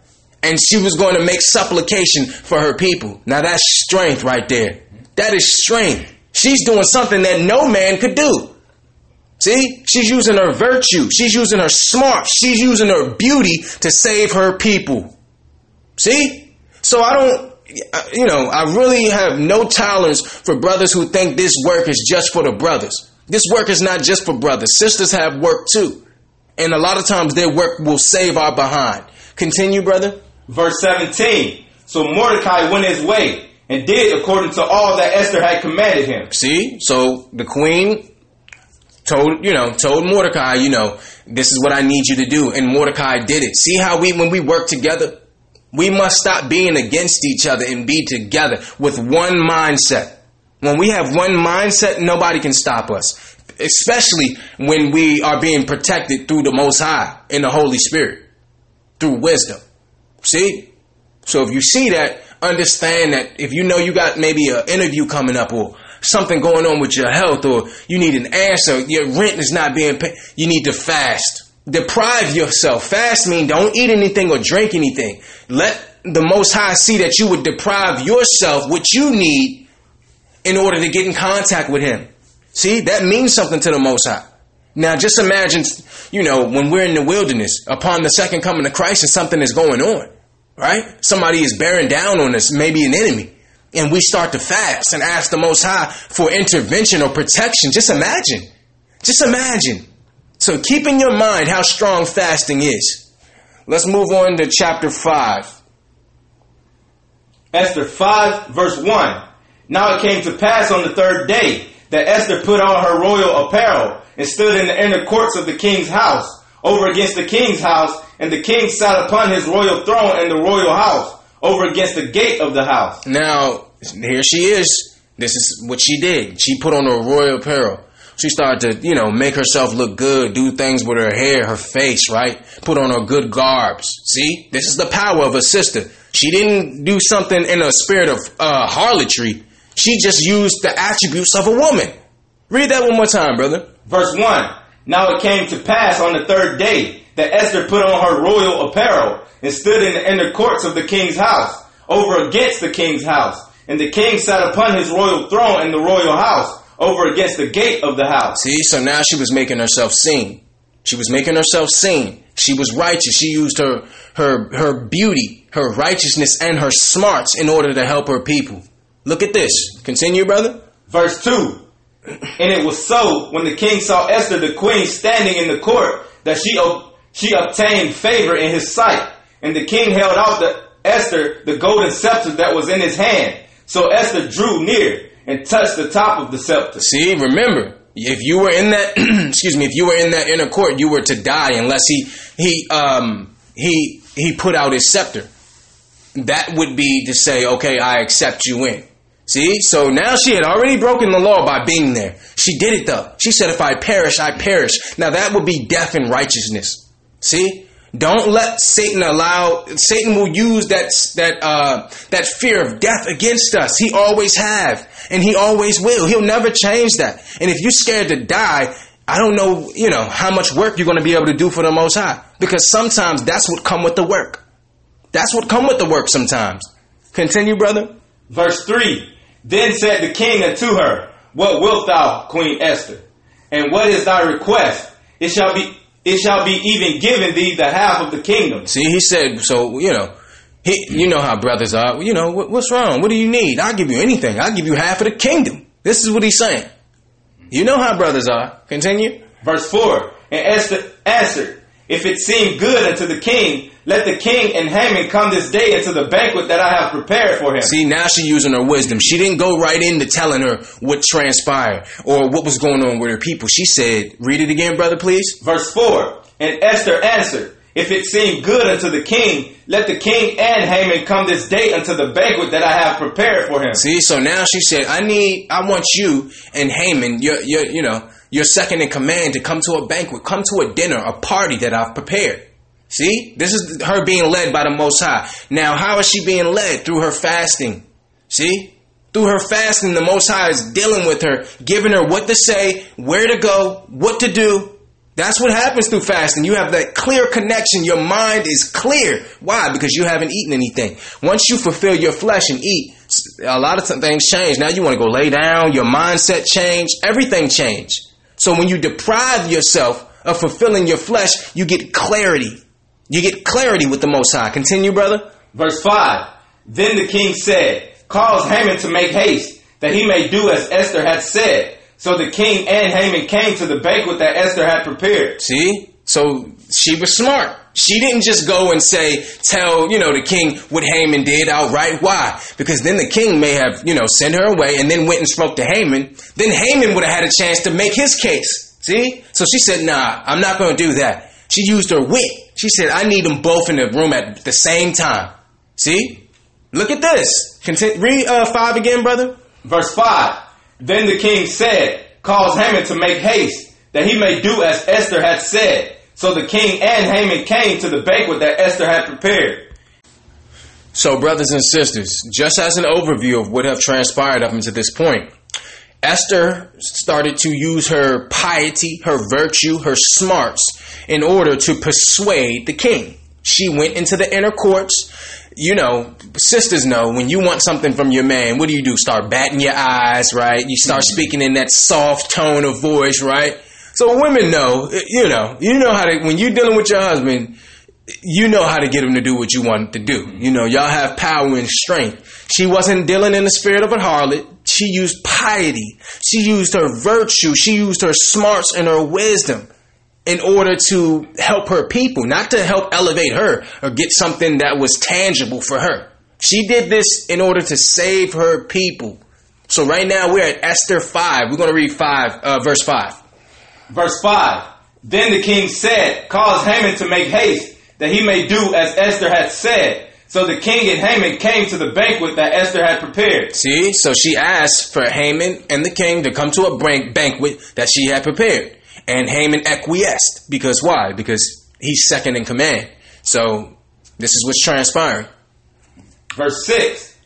and she was going to make supplication for her people. Now that's strength right there. That is strength. She's doing something that no man could do. See, she's using her virtue, she's using her smart, she's using her beauty to save her people. See? So I don't, uh, you know, I really have no tolerance for brothers who think this work is just for the brothers. This work is not just for brothers. Sisters have work too. And a lot of times their work will save our behind. Continue, brother. Verse 17. So Mordecai went his way and did according to all that Esther had commanded him. See? So the queen told you know told Mordecai, you know, this is what I need you to do, and Mordecai did it. See how we when we work together, we must stop being against each other and be together with one mindset. When we have one mindset, nobody can stop us. Especially when we are being protected through the Most High in the Holy Spirit, through wisdom. See? So if you see that, understand that if you know you got maybe an interview coming up or something going on with your health or you need an answer, your rent is not being paid, you need to fast. Deprive yourself. Fast means don't eat anything or drink anything. Let the Most High see that you would deprive yourself what you need in order to get in contact with Him. See, that means something to the Most High. Now, just imagine, you know, when we're in the wilderness, upon the second coming of Christ, and something is going on, right? Somebody is bearing down on us, maybe an enemy and we start to fast and ask the Most High for intervention or protection, just imagine. Just imagine. So keep in your mind how strong fasting is. Let's move on to chapter 5. Esther 5 verse 1. Now it came to pass on the third day that Esther put on her royal apparel and stood in the inner courts of the king's house over against the king's house and the king sat upon his royal throne in the royal house over against the gate of the house. Now, here she is. This is what she did. She put on her royal apparel. She started to, you know, make herself look good, do things with her hair, her face, right? Put on her good garbs. See? This is the power of a sister. She didn't do something in a spirit of uh, harlotry. She just used the attributes of a woman. Read that one more time, brother. Verse 1. Now it came to pass on the third day that Esther put on her royal apparel and stood in the inner courts of the king's house, over against the king's house. And the king sat upon his royal throne in the royal house, over against the gate of the house. See, so now she was making herself seen. She was making herself seen. She was righteous. She used her her her beauty, her righteousness, and her smarts in order to help her people. Look at this. Continue, brother. Verse 2. And it was so when the king saw Esther the queen standing in the court that she she obtained favor in his sight. And the king held out the Esther the golden scepter that was in his hand. So Esther drew near and touched the top of the scepter. See, remember, if you were in that excuse me, if you were in that inner court, you were to die unless he he um he he put out his scepter. That would be to say, okay, I accept you in. See, so now she had already broken the law by being there. She did it though. She said, if I perish, I perish. Now that would be death in righteousness. See? Don't let Satan allow Satan will use that that uh, that fear of death against us. He always have, and he always will. He'll never change that. And if you're scared to die, I don't know, you know, how much work you're going to be able to do for the Most High. Because sometimes that's what come with the work. That's what come with the work. Sometimes. Continue, brother. Verse three. Then said the king unto her, What wilt thou, Queen Esther? And what is thy request? It shall be it shall be even given thee the half of the kingdom. See, he said, so, you know, he, you know how brothers are. You know, what, what's wrong? What do you need? I'll give you anything. I'll give you half of the kingdom. This is what he's saying. You know how brothers are. Continue. Verse 4 And Esther answered, If it seem good unto the king, let the king and Haman come this day into the banquet that I have prepared for him. See, now she's using her wisdom. She didn't go right into telling her what transpired or what was going on with her people. She said, read it again, brother, please. Verse 4 And Esther answered, If it seem good unto the king, let the king and Haman come this day unto the banquet that I have prepared for him. See, so now she said, I need, I want you and Haman, your, you know, your second in command to come to a banquet, come to a dinner, a party that I've prepared. See, this is her being led by the Most High. Now, how is she being led? Through her fasting. See? Through her fasting, the Most High is dealing with her, giving her what to say, where to go, what to do. That's what happens through fasting. You have that clear connection. Your mind is clear. Why? Because you haven't eaten anything. Once you fulfill your flesh and eat, a lot of things change. Now you want to go lay down, your mindset change, everything change. So when you deprive yourself of fulfilling your flesh, you get clarity. You get clarity with the Most High. Continue, brother. Verse 5 Then the king said, Cause Haman to make haste, that he may do as Esther had said. So the king and Haman came to the banquet that Esther had prepared. See? So she was smart. She didn't just go and say, tell, you know, the king what Haman did outright. Why? Because then the king may have, you know, sent her away and then went and spoke to Haman. Then Haman would have had a chance to make his case. See? So she said, nah, I'm not going to do that. She used her wit. She said, I need them both in the room at the same time. See? Look at this. Content, read uh, 5 again, brother. Verse 5. Then the king said, Cause Haman to make haste, that he may do as Esther had said. So the king and Haman came to the banquet that Esther had prepared. So, brothers and sisters, just as an overview of what have transpired up until this point, Esther started to use her piety, her virtue, her smarts in order to persuade the king. She went into the inner courts. You know, sisters know when you want something from your man, what do you do? Start batting your eyes, right? You start mm-hmm. speaking in that soft tone of voice, right? So women know, you know, you know how to, when you're dealing with your husband, you know how to get him to do what you want to do. You know, y'all have power and strength. She wasn't dealing in the spirit of a harlot. She used piety. She used her virtue. She used her smarts and her wisdom in order to help her people, not to help elevate her or get something that was tangible for her. She did this in order to save her people. So right now we're at Esther 5. We're going to read 5, uh, verse 5. Verse 5. Then the king said, Cause Haman to make haste, that he may do as Esther had said. So the king and Haman came to the banquet that Esther had prepared. See, so she asked for Haman and the king to come to a banquet that she had prepared. And Haman acquiesced. Because why? Because he's second in command. So this is what's transpiring. Verse 6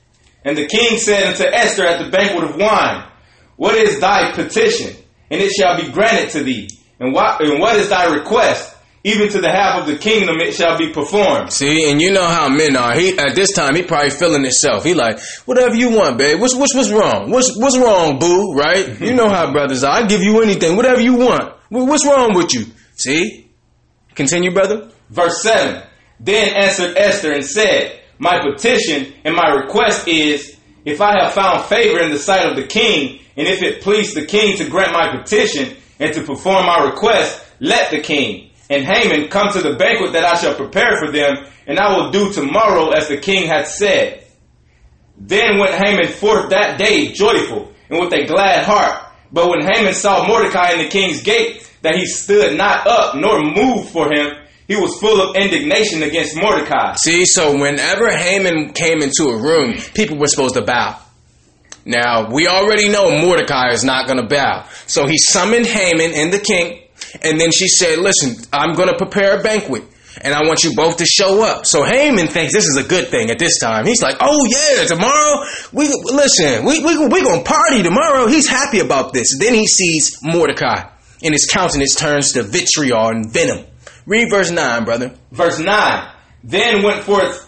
And the king said unto Esther at the banquet of wine, What is thy petition? And it shall be granted to thee. And what, and what is thy request? Even to the half of the kingdom it shall be performed. See, and you know how men are. He at this time he probably feeling himself. He like, whatever you want, babe. What's what's what's wrong? What's what's wrong, boo? Right? you know how brothers are. I give you anything, whatever you want. What's wrong with you? See? Continue, brother. Verse 7 Then answered Esther and said, My petition and my request is, if I have found favor in the sight of the king, and if it please the king to grant my petition and to perform my request, let the king and Haman come to the banquet that I shall prepare for them, and I will do tomorrow as the king hath said. Then went Haman forth that day joyful and with a glad heart. But when Haman saw Mordecai in the king's gate, that he stood not up nor moved for him, he was full of indignation against Mordecai. See, so whenever Haman came into a room, people were supposed to bow. Now, we already know Mordecai is not going to bow. So he summoned Haman and the king, and then she said, Listen, I'm going to prepare a banquet, and I want you both to show up. So Haman thinks this is a good thing at this time. He's like, Oh, yeah, tomorrow, we listen, we, we, we going to party tomorrow. He's happy about this. Then he sees Mordecai, and his countenance turns to vitriol and venom. Read verse 9, brother. Verse 9 Then went forth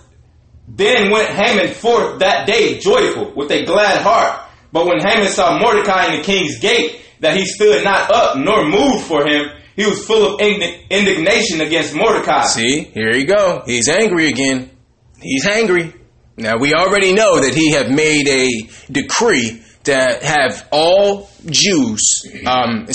then went Haman forth that day joyful, with a glad heart. But when Haman saw Mordecai in the king's gate, that he stood not up nor moved for him, he was full of indig- indignation against Mordecai. See, here you go. He's angry again. He's angry. Now we already know that he have made a decree to have all Jews um,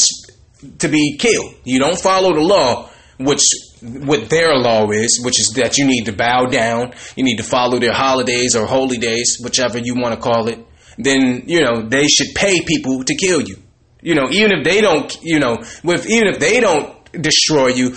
to be killed. You don't follow the law, which what their law is, which is that you need to bow down, you need to follow their holidays or holy days, whichever you want to call it. Then you know they should pay people to kill you. You know, even if they don't, you know, with even if they don't destroy you,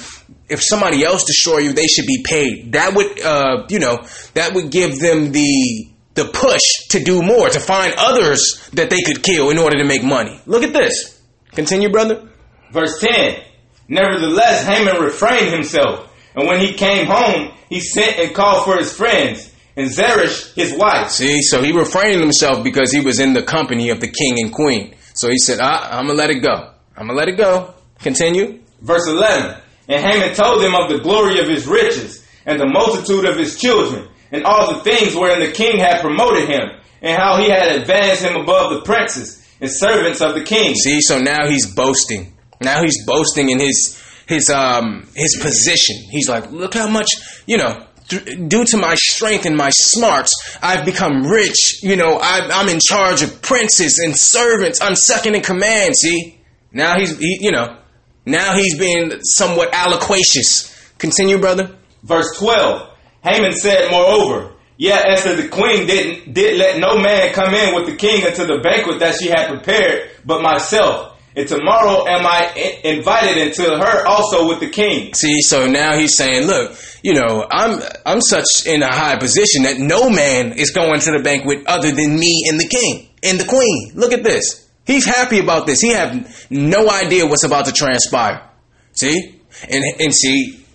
if somebody else destroy you, they should be paid. That would, uh, you know, that would give them the the push to do more, to find others that they could kill in order to make money. Look at this. Continue, brother. Verse 10 Nevertheless, Haman refrained himself, and when he came home, he sent and called for his friends, and Zeresh his wife. See, so he refrained himself because he was in the company of the king and queen. So he said, ah, I'm gonna let it go. I'm gonna let it go. Continue. Verse 11 And Haman told them of the glory of his riches, and the multitude of his children, and all the things wherein the king had promoted him, and how he had advanced him above the princes and servants of the king. See, so now he's boasting. Now he's boasting in his his um his position. He's like, look how much you know. th- Due to my strength and my smarts, I've become rich. You know, I, I'm in charge of princes and servants. I'm second in command. See, now he's he, you know, now he's being somewhat alloquacious. Continue, brother. Verse 12 Haman said, moreover, Yet Esther the queen didn't did let no man come in with the king unto the banquet that she had prepared, but myself. And tomorrow am I i- invited into her also with the king. See, so now he's saying, look, you know, I'm I'm such in a high position that no man is going to the banquet other than me and the king and the queen. Look at this. He's happy about this. He have no idea what's about to transpire. See? And and see,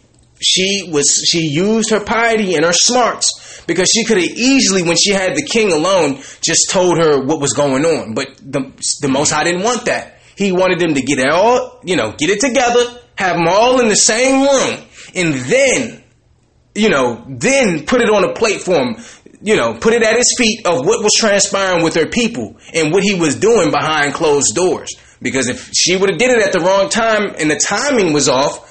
she was she used her piety and her smarts because she could have easily when she had the king alone just told her what was going on but the the most high didn't want that he wanted them to get it all you know get it together have them all in the same room and then you know then put it on a plate for him you know put it at his feet of what was transpiring with her people and what he was doing behind closed doors because if she would have did it at the wrong time and the timing was off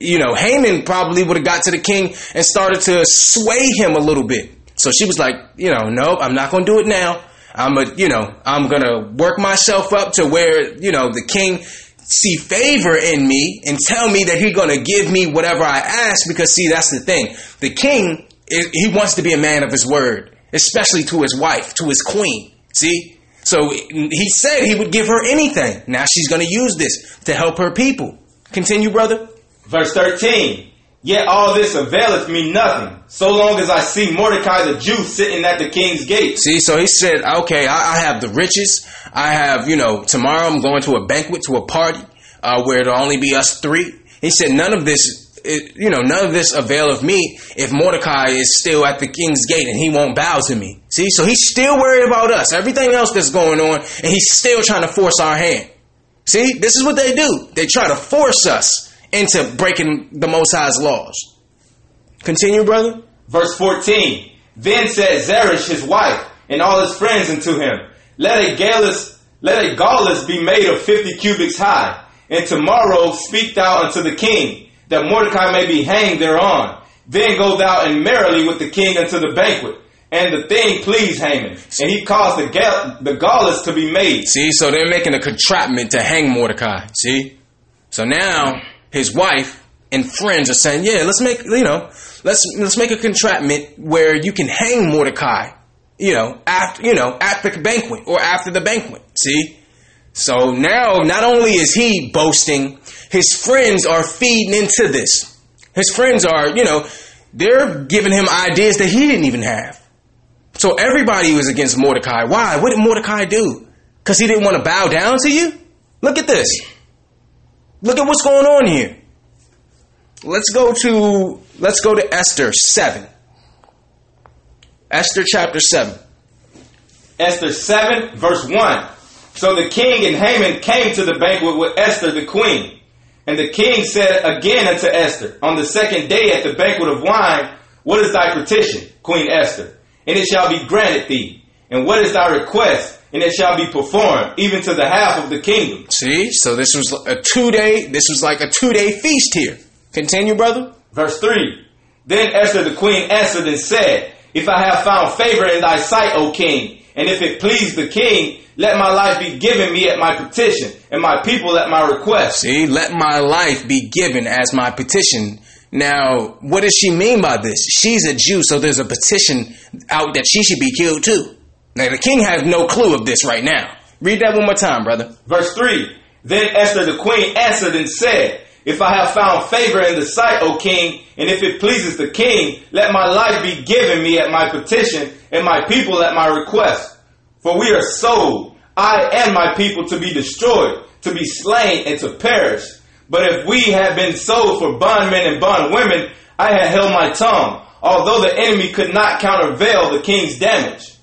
you know, Haman probably would have got to the king and started to sway him a little bit. So she was like, you know, nope, I'm not going to do it now. I'm a, you know, I'm to work myself up to where, you know, the king see favor in me and tell me that he's to give me whatever I ask because see, that's the thing. The king, he wants to be a man of his word. especially to his wife, to his queen. See? So he said he would give her anything. Now she's to use this to help her people. Continue, brother. Verse 13. Yet all this availeth me nothing, so long as I see Mordecai the Jew sitting at the king's gate. See, so he said, okay, I, I have the riches. I have, you know, tomorrow I'm going to a banquet, to a party, uh, where it'll only be us three. He said, none of this, it, you know, none of this availeth me if Mordecai is still at the king's gate and he won't bow to me. See, so he's still worried about us, everything else that's going on, and he's still trying to force our hand. See, this is what they do. They try to force us into breaking the Most High's laws. Continue, brother. Verse 14. Then said Zeresh his wife and all his friends unto him, Let a gallus, let a gallus be made of fifty cubits high, and tomorrow speak thou unto the king, that Mordecai may be hanged thereon. Then go thou and merrily with the king unto the banquet. And the thing pleased Haman, and he caused the, gal- the gallus to be made. See, so they're making a contraptment to hang Mordecai. See? So now his wife and friends are saying, "Yeah, let's make you know, let's let's make a contraptment where you can hang Mordecai, you know, after you know at the banquet or after the banquet." See, so now not only is he boasting, his friends are feeding into this. His friends are, you know, they're giving him ideas that he didn't even have. So everybody was against Mordecai. Why? What did Mordecai do? Because he didn't want to bow down to you? Look at this. Look at what's going on here. Let's go to let's go to Esther 7. Esther chapter 7. Esther 7, verse 1. So the king and Haman came to the banquet with Esther the queen. And the king said again unto Esther, On the second day at the banquet of wine, What is thy petition, Queen Esther? And it shall be granted thee. And what is thy request? And it shall be performed, even to the half of the kingdom. See, so this was a two day, this was like a two day feast here. Continue, brother. Verse 3 Then Esther the queen answered and said, If I have found favor in thy sight, O king, and if it please the king, let my life be given me at my petition, and my people at my request. See, let my life be given as my petition. Now, what does she mean by this? She's a Jew, so there's a petition out that she should be killed too. Now, the king has no clue of this right now. Read that one more time, brother. Verse 3 Then Esther the queen answered and said, If I have found favor in the sight, O king, and if it pleases the king, let my life be given me at my petition, and my people at my request. For we are sold, I and my people, to be destroyed, to be slain, and to perish. But if we had been sold for bondmen and bondwomen, I had held my tongue, although the enemy could not countervail the king's damage.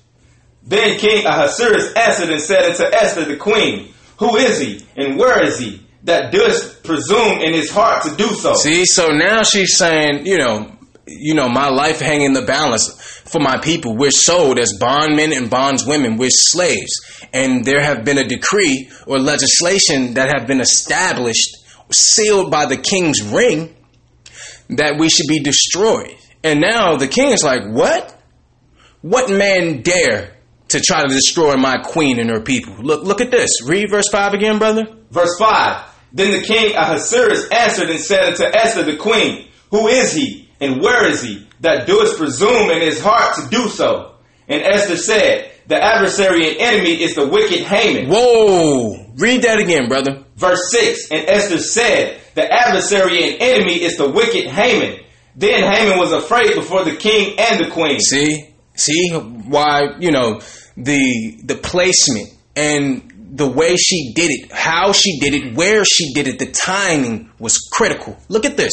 Then King Ahasuerus answered and said unto Esther the queen, Who is he and where is he that does presume in his heart to do so? See, so now she's saying, you know, you know, my life hanging the balance for my people. We're sold as bondmen and bondswomen. We're slaves. And there have been a decree or legislation that have been established, sealed by the king's ring, that we should be destroyed. And now the king is like, what? What man dare to try to destroy my queen and her people. Look, look at this. Read verse 5 again, brother. Verse 5. Then the king Ahasuerus answered and said unto Esther the queen, Who is he and where is he that doeth presume in his heart to do so? And Esther said, The adversary and enemy is the wicked Haman. Whoa! Read that again, brother. Verse 6. And Esther said, The adversary and enemy is the wicked Haman. Then Haman was afraid before the king and the queen. See? See why, you know, the the placement and the way she did it, how she did it, where she did it, the timing was critical. Look at this.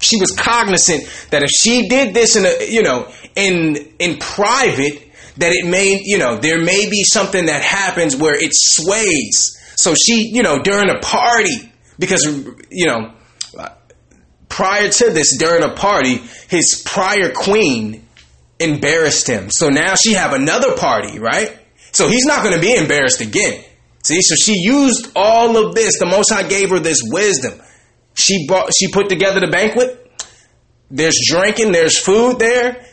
She was cognizant that if she did this in a, you know, in in private, that it may, you know, there may be something that happens where it sways. So she, you know, during a party, because you know, prior to this, during a party, his prior queen embarrassed him. So now she have another party, right? So he's not going to be embarrassed again. See, so she used all of this. The Most High gave her this wisdom. She brought, she put together the banquet. There's drinking, there's food there.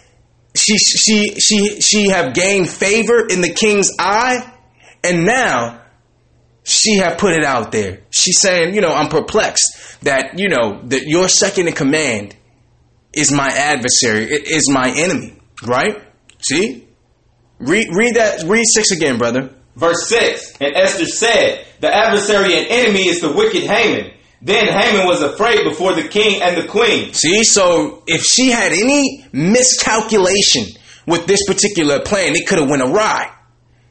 She, she, she, she have gained favor in the king's eye. And now she have put it out there. She's saying, you know, I'm perplexed that, you know, that your second in command is my adversary, is my enemy. Right? See? Read read that read six again, brother. Verse 6 And Esther said, The adversary and enemy is the wicked Haman. Then Haman was afraid before the king and the queen. See, so if she had any miscalculation with this particular plan, it could have went awry.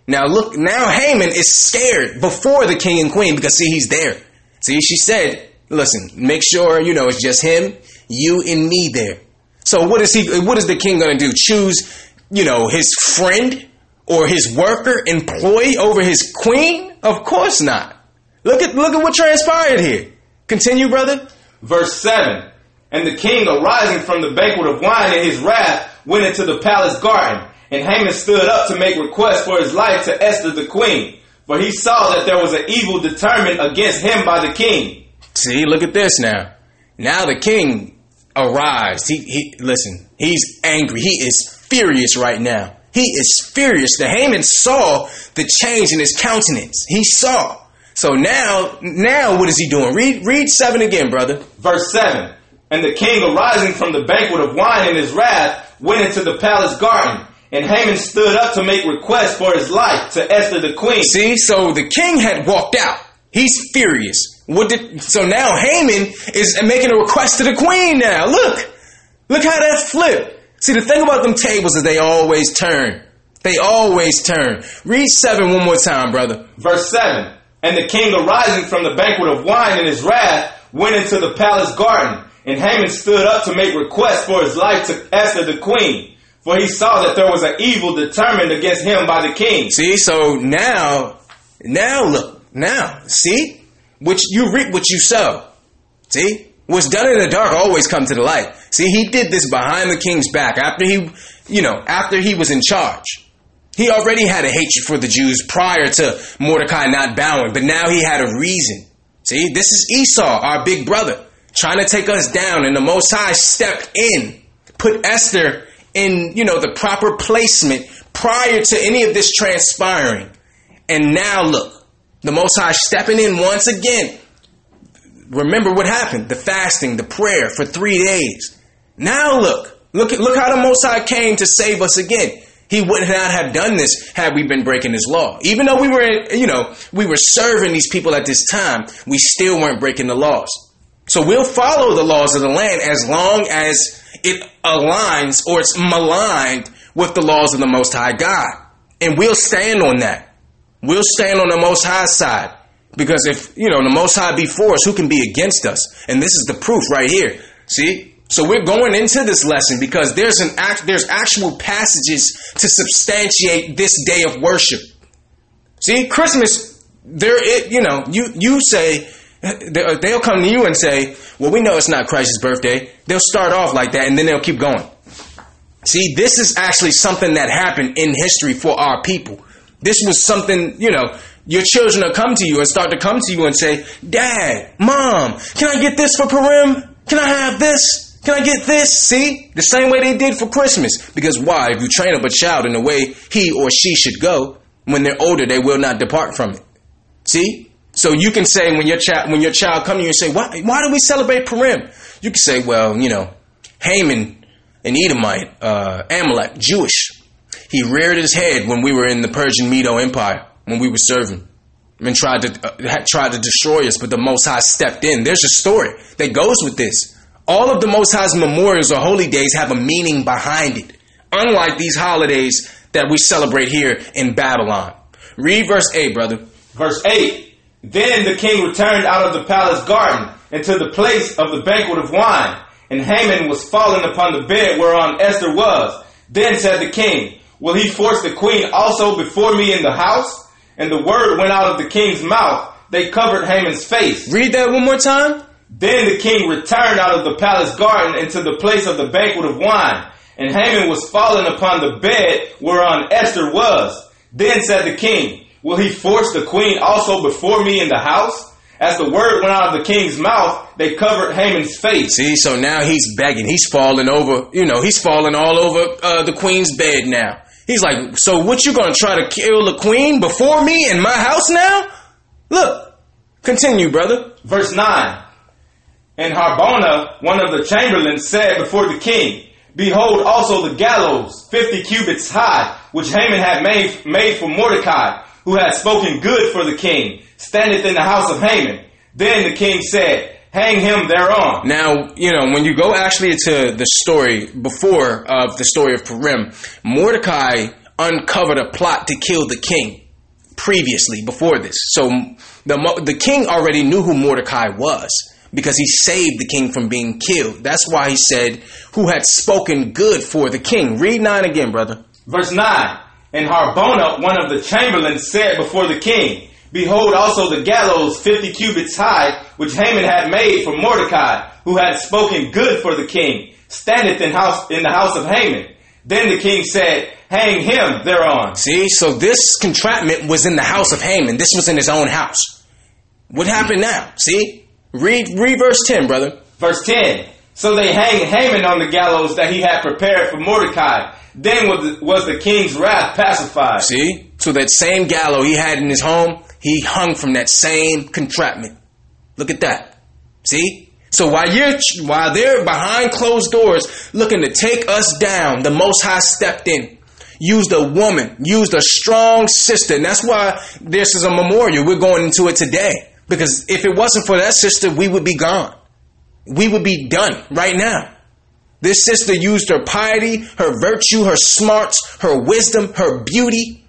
Now look, now Haman is scared before the king and queen because see, he's there. See, she said, listen, make sure, you know, it's just him, you and me there. So what is he, what is the king going to do? Choose, you know, his friend or his worker, employee over his queen? Of course not. Look at, look at what transpired here. Continue, brother. Verse 7 And the king, arising from the banquet of wine in his wrath, went into the palace garden. And Haman stood up to make request for his life to Esther the queen. For he saw that there was an evil determined against him by the king. See, look at this now. Now the king arrives. He, he listen, he's angry. He is furious right now. He is furious. The Haman saw the change in his countenance. He saw. So now, now what is he doing? Read, read seven again, brother. Verse 7 And the king, arising from the banquet of wine in his wrath, went into the palace garden. And Haman stood up to make request for his life to Esther the queen. See, so the king had walked out. He's furious. What did so now Haman is making a request to the queen now. Look. Look how that flipped. See the thing about them tables is they always turn. They always turn. Read seven one more time, brother. Verse 7 And the king arising from the banquet of wine in his wrath went into the palace garden. And Haman stood up to make request for his life to Esther the queen. For he saw that there was an evil determined against him by the king. See, so now, now look, now, see? Which you reap what you sow. See? What's done in the dark always come to the light. See, he did this behind the king's back after he, you know, after he was in charge. He already had a hatred for the Jews prior to Mordecai not bowing, but now he had a reason. See, this is Esau, our big brother, trying to take us down, and the Most High stepped in, put Esther in, you know, the proper placement prior to any of this transpiring. And now look, the Most High stepping in once again. Remember what happened, the fasting, the prayer for three days. Now look, look at, look how the Most High came to save us again. He would not have done this had we been breaking his law. Even though we were, you know, we were serving these people at this time, we still weren't breaking the laws. So we'll follow the laws of the land as long as it aligns or it's maligned with the laws of the Most High God. And we'll stand on that. We'll stand on the Most High side. Because if, you know, the Most High be for us, who can be against us? And this is the proof right here. See? So we're going into this lesson because there's an act, there's actual passages to substantiate this day of worship. See, Christmas, there, it, you know, you, you say, they'll come to you and say, well, we know it's not Christ's birthday. They'll start off like that and then they'll keep going. See, this is actually something that happened in history for our people. This was something, you know, your children will come to you and start to come to you and say, Dad, Mom, can I get this for Purim? Can I have this? Can I get this? See? The same way they did for Christmas. Because why? If you train up a child in the way he or she should go, when they're older, they will not depart from it. See? So you can say when your child when your child come to you and say, why, why do we celebrate Purim? You can say, well, you know, Haman, an Edomite, uh, Amalek, Jewish. He reared his head when we were in the Persian Medo Empire, when we were serving, and tried to uh, tried to destroy us, but the Most High stepped in. There's a story that goes with this. All of the Most High's memorials or holy days have a meaning behind it, unlike these holidays that we celebrate here in Babylon. Read verse 8, brother. Verse 8 then the king returned out of the palace garden into the place of the banquet of wine, and Haman was fallen upon the bed whereon Esther was. Then said the king, Will he force the queen also before me in the house? And the word went out of the king's mouth. They covered Haman's face. Read that one more time. Then the king returned out of the palace garden into the place of the banquet of wine, and Haman was fallen upon the bed whereon Esther was. Then said the king, Will he force the queen also before me in the house? As the word went out of the king's mouth, they covered Haman's face. See, so now he's begging. He's falling over, you know, he's falling all over uh, the queen's bed now. He's like, so what you gonna try to kill the queen before me in my house now? Look, continue, brother. Verse 9. And Harbona, one of the chamberlains, said before the king, Behold also the gallows, fifty cubits high, which Haman had made, made for Mordecai, who had spoken good for the king, standeth in the house of Haman. Then the king said, Hang him thereon. Now, you know, when you go actually to the story before of the story of Purim, Mordecai uncovered a plot to kill the king previously before this. So the the king already knew who Mordecai was because he saved the king from being killed. That's why he said, "Who had spoken good for the king." Read nine again, brother. Verse 9 And Harbona, one of the chamberlains, said before the king, Behold also the gallows fifty cubits high, which Haman had made for Mordecai, who had spoken good for the king, standeth in house in the house of Haman. Then the king said, Hang him thereon. See, so this contraptment was in the house of Haman. This was in his own house. What happened now? See? Read read verse 10, brother. Verse 10 So they hang Haman on the gallows that he had prepared for Mordecai. Then was the, was the king's wrath pacified. See? So that same gallows he had in his home, he hung from that same contraption. Look at that. See? So while you're while they're behind closed doors looking to take us down, the Most High stepped in, used a woman, used a strong sister, and that's why this is a memorial. We're going into it today because if it wasn't for that sister, we would be gone. We would be done right now. This sister used her piety, her virtue, her smarts, her wisdom, her beauty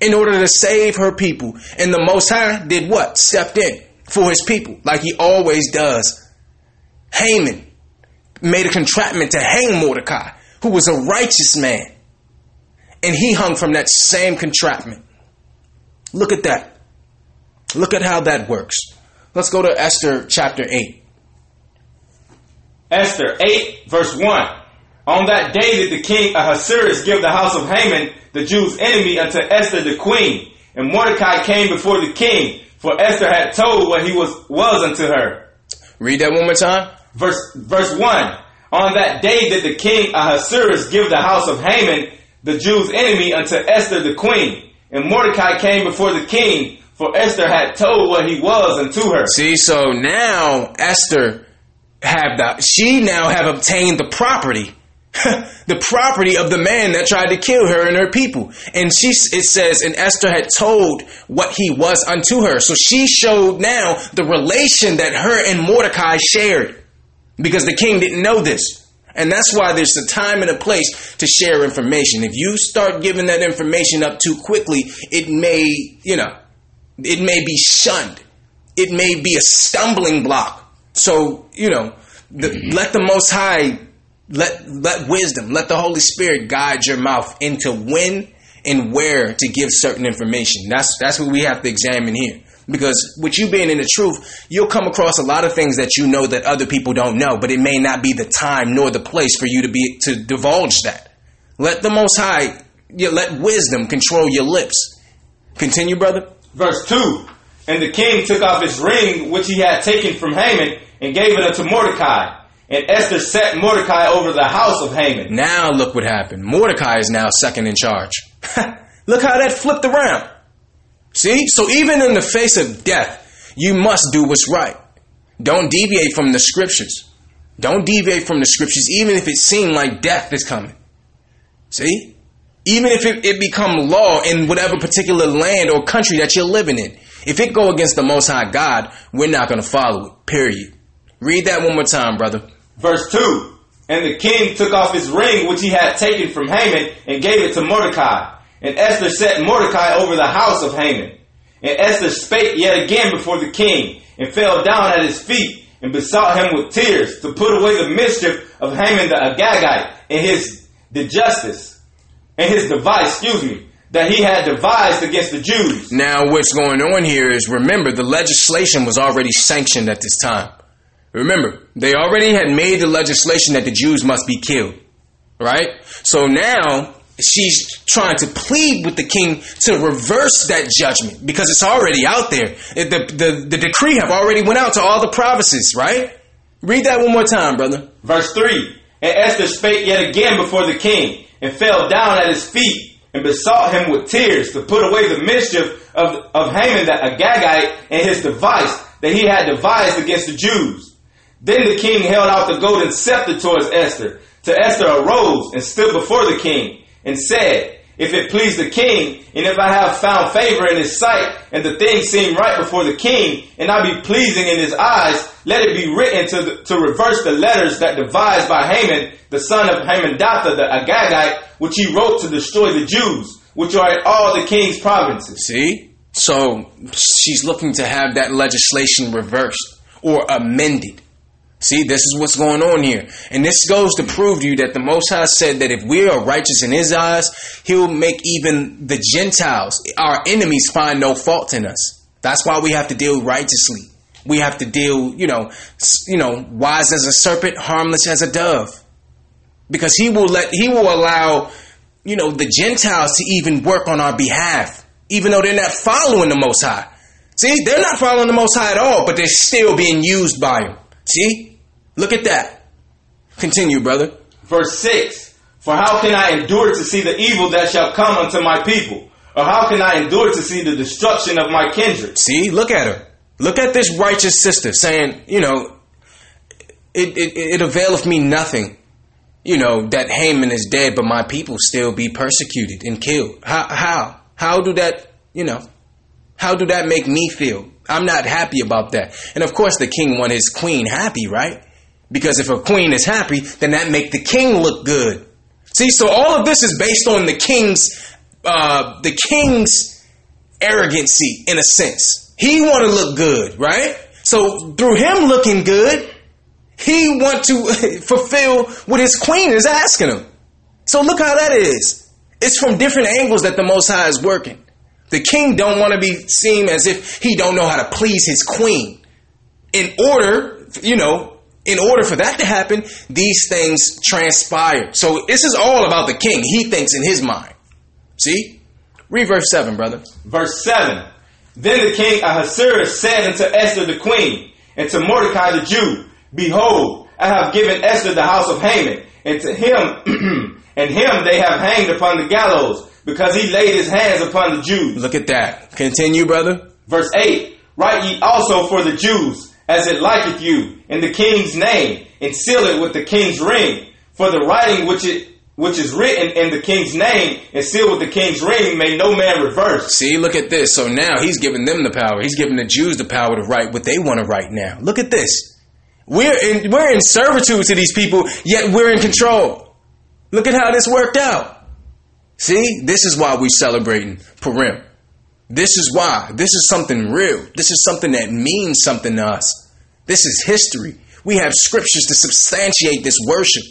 in order to save her people. And the Most High did what? Stepped in for his people, like he always does. Haman made a contraptment to hang Mordecai, who was a righteous man. And he hung from that same contraptment. Look at that. Look at how that works. Let's go to Esther chapter 8. Esther 8, verse 1. On that day did the king Ahasuerus give the house of Haman, the Jews' enemy, unto Esther the queen. And Mordecai came before the king, for Esther had told what he was, was unto her. Read that one more time. Verse, verse 1. On that day did the king Ahasuerus give the house of Haman, the Jews' enemy, unto Esther the queen. And Mordecai came before the king, for Esther had told what he was unto her. See, so now Esther have the she now have obtained the property. the property of the man that tried to kill her and her people. And she it says and Esther had told what he was unto her. So she showed now the relation that her and Mordecai shared. Because the king didn't know this. And that's why there's a time and a place to share information. If you start giving that information up too quickly, it may, you know, it may be shunned. It may be a stumbling block. So, you know, the, let the Most High, let, let wisdom, let the Holy Spirit guide your mouth into when and where to give certain information. That's, that's what we have to examine here. Because with you being in the truth, you'll come across a lot of things that you know that other people don't know, but it may not be the time nor the place for you to be to divulge that. Let the Most High, you let wisdom control your lips. Continue, brother. Verse 2. And the king took off his ring which he had taken from Haman and gave it unto Mordecai. And Esther set Mordecai over the house of Haman. Now look what happened. Mordecai is now second in charge. look how that flipped around. See? So even in the face of death, you must do what's right. Don't deviate from the scriptures. Don't deviate from the scriptures, even if it seems like death is coming. See? Even if it, it become law in whatever particular land or country that you're living in. If it go against the Most High God, we're not going to follow it. Period. Read that one more time, brother. Verse 2. And the king took off his ring which he had taken from Haman and gave it to Mordecai. And Esther set Mordecai over the house of Haman. And Esther spake yet again before the king, and fell down at his feet, and besought him with tears to put away the mischief of Haman the Agagite, and his the justice, and his device, excuse me, that he had devised against the Jews. Now, what's going on here is remember, the legislation was already sanctioned at this time. Remember, they already had made the legislation that the Jews must be killed. Right? So now, she's trying to plead with the king to reverse that judgment because it's already out there. The, the, the decree have already went out to all the provinces, right? Read that one more time, brother. Verse 3. And Esther spake yet again before the king, and fell down at his feet, and besought him with tears to put away the mischief of, of Haman the Agagite and his device that he had devised against the Jews. Then the king held out the golden scepter towards Esther, To Esther arose and stood before the king and said, If it please the king, and if I have found favor in his sight, and the thing seem right before the king, and I be pleasing in his eyes, let it be written to, the, to reverse the letters that devised by Haman, the son of Hamandatha the Agagite, which he wrote to destroy the Jews, which are in all the king's provinces. See? So she's looking to have that legislation reversed or amended. See, this is what's going on here. And this goes to prove to you that the Most High said that if we are righteous in His eyes, He'll make even the Gentiles, our enemies, find no fault in us. That's why we have to deal righteously. We have to deal, you know, you know, wise as a serpent, harmless as a dove. Because He will let, He will allow, you know, the Gentiles to even work on our behalf, even though they're not following the Most High. See, they're not following the Most High at all, but they're still being used by Him. See? Look at that. Continue, brother. Verse 6 For how can I endure to see the evil that shall come unto my people? Or how can I endure to see the destruction of my kindred? See, look at her. Look at this righteous sister saying, you know, it, it, it availeth me nothing, you know, that Haman is dead, but my people still be persecuted and killed. How, how? How do that, you know, how do that make me feel? I'm not happy about that. And of course, the king want his queen happy, right? Because if a queen is happy, then that make the king look good. See, so all of this is based on the king's, uh, the king's arrogancy in a sense. He want to look good, right? So through him looking good, he want to fulfill what his queen is asking him. So look how that is. It's from different angles that the Most High is working. The king don't want to be seen as if he don't know how to please his queen. In order, you know, in order for that to happen, these things transpire. So this is all about the king. He thinks in his mind. See? Read verse 7, brother. Verse 7 Then the king Ahasuerus said unto Esther the queen, and to Mordecai the Jew, Behold, I have given Esther the house of Haman, and to him and him they have hanged upon the gallows, because he laid his hands upon the Jews. Look at that. Continue, brother. Verse 8 Write ye also for the Jews, as it liketh you, in the king's name, and seal it with the king's ring. For the writing which it which is written in the king's name and sealed with the king's ring may no man reverse. See, look at this. So now he's giving them the power. He's giving the Jews the power to write what they want to write now. Look at this. We're in, we're in servitude to these people, yet we're in control. Look at how this worked out. See, this is why we're celebrating Purim. This is why. This is something real. This is something that means something to us. This is history. We have scriptures to substantiate this worship.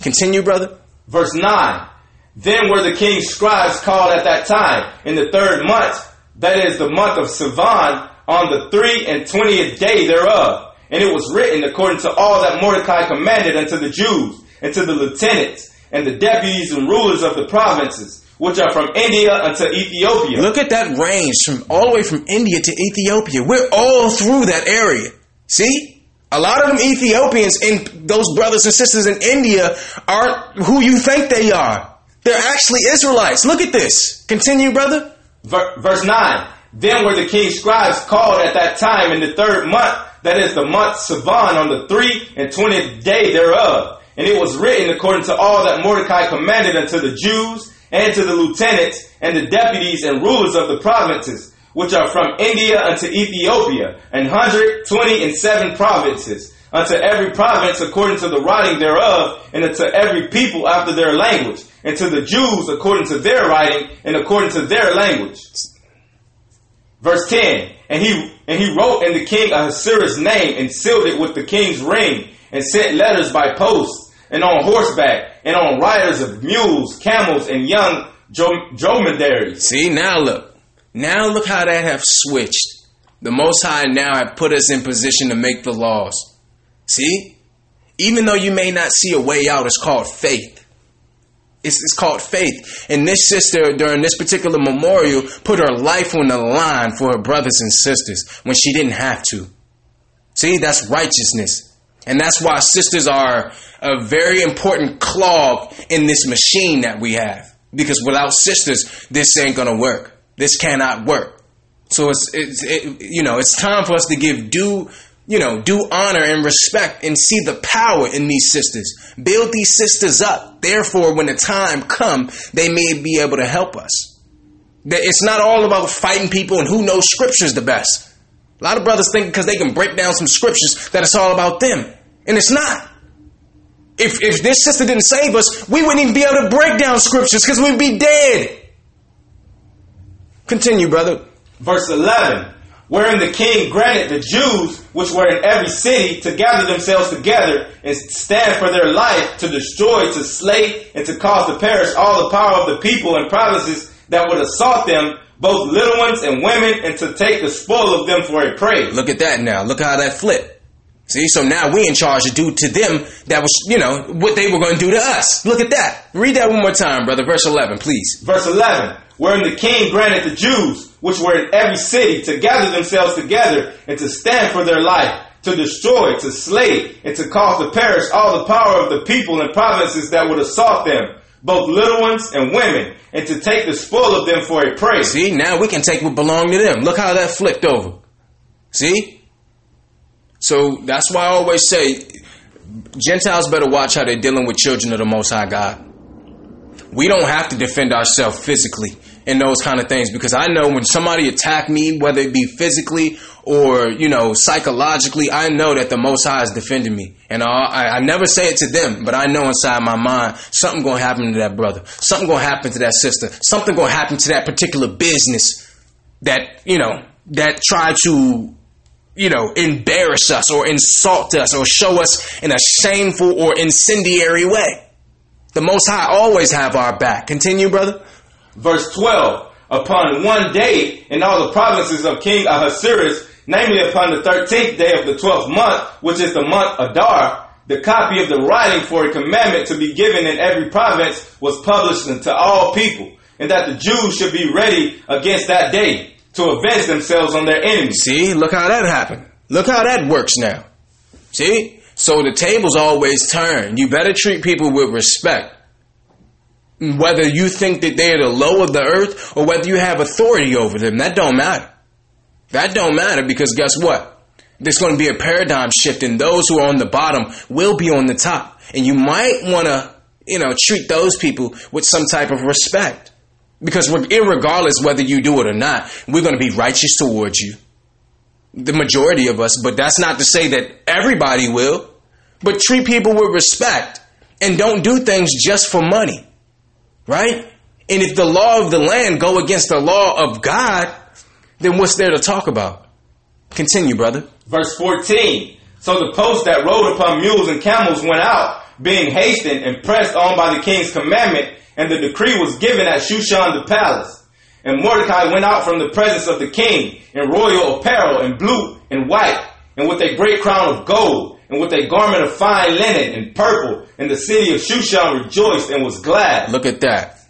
Continue, brother. Verse 9 Then were the king's scribes called at that time in the third month, that is the month of Sivan, on the three and twentieth day thereof. And it was written according to all that Mordecai commanded unto the Jews, and to the lieutenants, and the deputies and rulers of the provinces, which are from India unto Ethiopia. Look at that range from all the way from India to Ethiopia. We're all through that area. See? A lot of them Ethiopians and those brothers and sisters in India aren't who you think they are. They're actually Israelites. Look at this. Continue, brother. Ver- verse 9 Then were the king's scribes called at that time in the third month, that is the month Sivan, on the three and twentieth day thereof. And it was written according to all that Mordecai commanded unto the Jews and to the lieutenants and the deputies and rulers of the provinces, which are from India unto Ethiopia, an hundred twenty and seven provinces, unto every province according to the writing thereof, and unto every people after their language, and to the Jews according to their writing and according to their language. Verse 10, and he, and he wrote in the king Ahasuerus' name and sealed it with the king's ring and sent letters by post and on horseback and on riders of mules, camels, and young dromedaries. See, now look. Now look how that have switched. The Most High now have put us in position to make the laws. See? Even though you may not see a way out, it's called faith. It's, it's called faith. And this sister, during this particular memorial, put her life on the line for her brothers and sisters when she didn't have to. See, that's righteousness. And that's why sisters are a very important clog in this machine that we have. Because without sisters, this ain't gonna work. This cannot work. So it's, it's it, you know, it's time for us to give due you know, do honor and respect and see the power in these sisters. Build these sisters up. Therefore, when the time come, they may be able to help us. It's not all about fighting people and who knows scriptures the best. A lot of brothers think because they can break down some scriptures that it's all about them. And it's not. If, if this sister didn't save us, we wouldn't even be able to break down scriptures because we'd be dead. Continue, brother. Verse 11 Wherein the king granted the Jews which were in every city to gather themselves together and stand for their life to destroy, to slay, and to cause to perish all the power of the people and provinces that would assault them, both little ones and women, and to take the spoil of them for a prey. Look at that now. Look how that flipped. See, so now we in charge to do to them that was, you know, what they were going to do to us. Look at that. Read that one more time, brother. Verse 11, please. Verse 11 Wherein the king granted the Jews, which were in every city, to gather themselves together and to stand for their life, to destroy, to slay, and to cause to perish all the power of the people and provinces that would assault them, both little ones and women, and to take the spoil of them for a prey. See, now we can take what belonged to them. Look how that flipped over. See? So that's why I always say Gentiles better watch how they're dealing with children of the Most High God. We don't have to defend ourselves physically and those kind of things because I know when somebody attack me, whether it be physically or you know psychologically, I know that the Most High is defending me, and I, I never say it to them, but I know inside my mind something gonna happen to that brother, something gonna happen to that sister, something gonna happen to that particular business that you know that tried to you know, embarrass us or insult us or show us in a shameful or incendiary way. The Most High always have our back. Continue, brother. Verse 12. Upon one day in all the provinces of King Ahasuerus, namely upon the 13th day of the 12th month, which is the month Adar, the copy of the writing for a commandment to be given in every province was published unto all people, and that the Jews should be ready against that day to avenge themselves on their enemies. See, look how that happened. Look how that works now. See? So the tables always turn. You better treat people with respect. Whether you think that they're the low of the earth or whether you have authority over them, that don't matter. That don't matter because guess what? There's going to be a paradigm shift and those who are on the bottom will be on the top. And you might want to, you know, treat those people with some type of respect. Because regardless whether you do it or not, we're going to be righteous towards you. The majority of us, but that's not to say that everybody will. But treat people with respect and don't do things just for money. Right? And if the law of the land go against the law of God, then what's there to talk about? Continue, brother. Verse 14. So the post that rode upon mules and camels went out, being hastened and pressed on by the king's commandment, and the decree was given at Shushan the palace. And Mordecai went out from the presence of the king in royal apparel in blue and white, and with a great crown of gold, and with a garment of fine linen and purple. And the city of Shushan rejoiced and was glad. Look at that.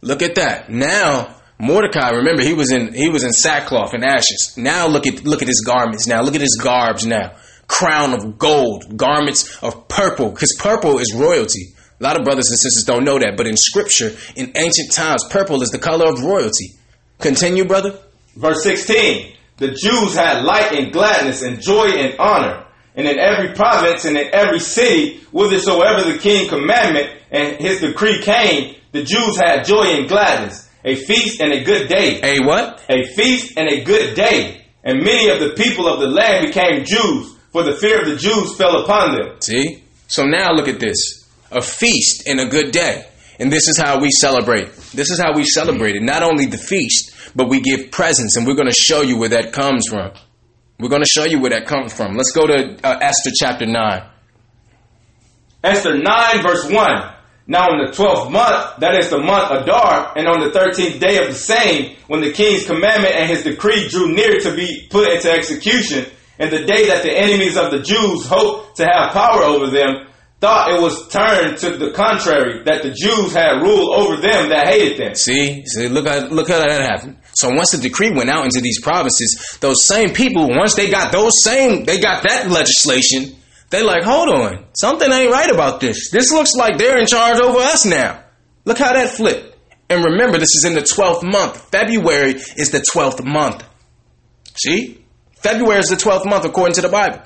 Look at that. Now Mordecai, remember he was in he was in sackcloth and ashes. Now look at look at his garments. Now look at his garbs. Now crown of gold, garments of purple, because purple is royalty. A lot of brothers and sisters don't know that, but in scripture, in ancient times, purple is the color of royalty. Continue, brother. Verse 16 The Jews had light and gladness and joy and honor. And in every province and in every city, whithersoever the king commandment and his decree came, the Jews had joy and gladness, a feast and a good day. A what? A feast and a good day. And many of the people of the land became Jews, for the fear of the Jews fell upon them. See? So now look at this a feast and a good day. And this is how we celebrate. This is how we celebrate it. Not only the feast, but we give presents, and we're going to show you where that comes from. We're going to show you where that comes from. Let's go to uh, Esther chapter 9. Esther 9, verse 1. Now, in the twelfth month, that is the month Adar, and on the thirteenth day of the same, when the king's commandment and his decree drew near to be put into execution, and the day that the enemies of the Jews hoped to have power over them, thought it was turned to the contrary, that the Jews had rule over them that hated them. See, see, look at look how that happened. So once the decree went out into these provinces, those same people, once they got those same, they got that legislation. They like, hold on, something ain't right about this. This looks like they're in charge over us now. Look how that flipped. And remember, this is in the twelfth month. February is the twelfth month. See, February is the 12th month according to the Bible.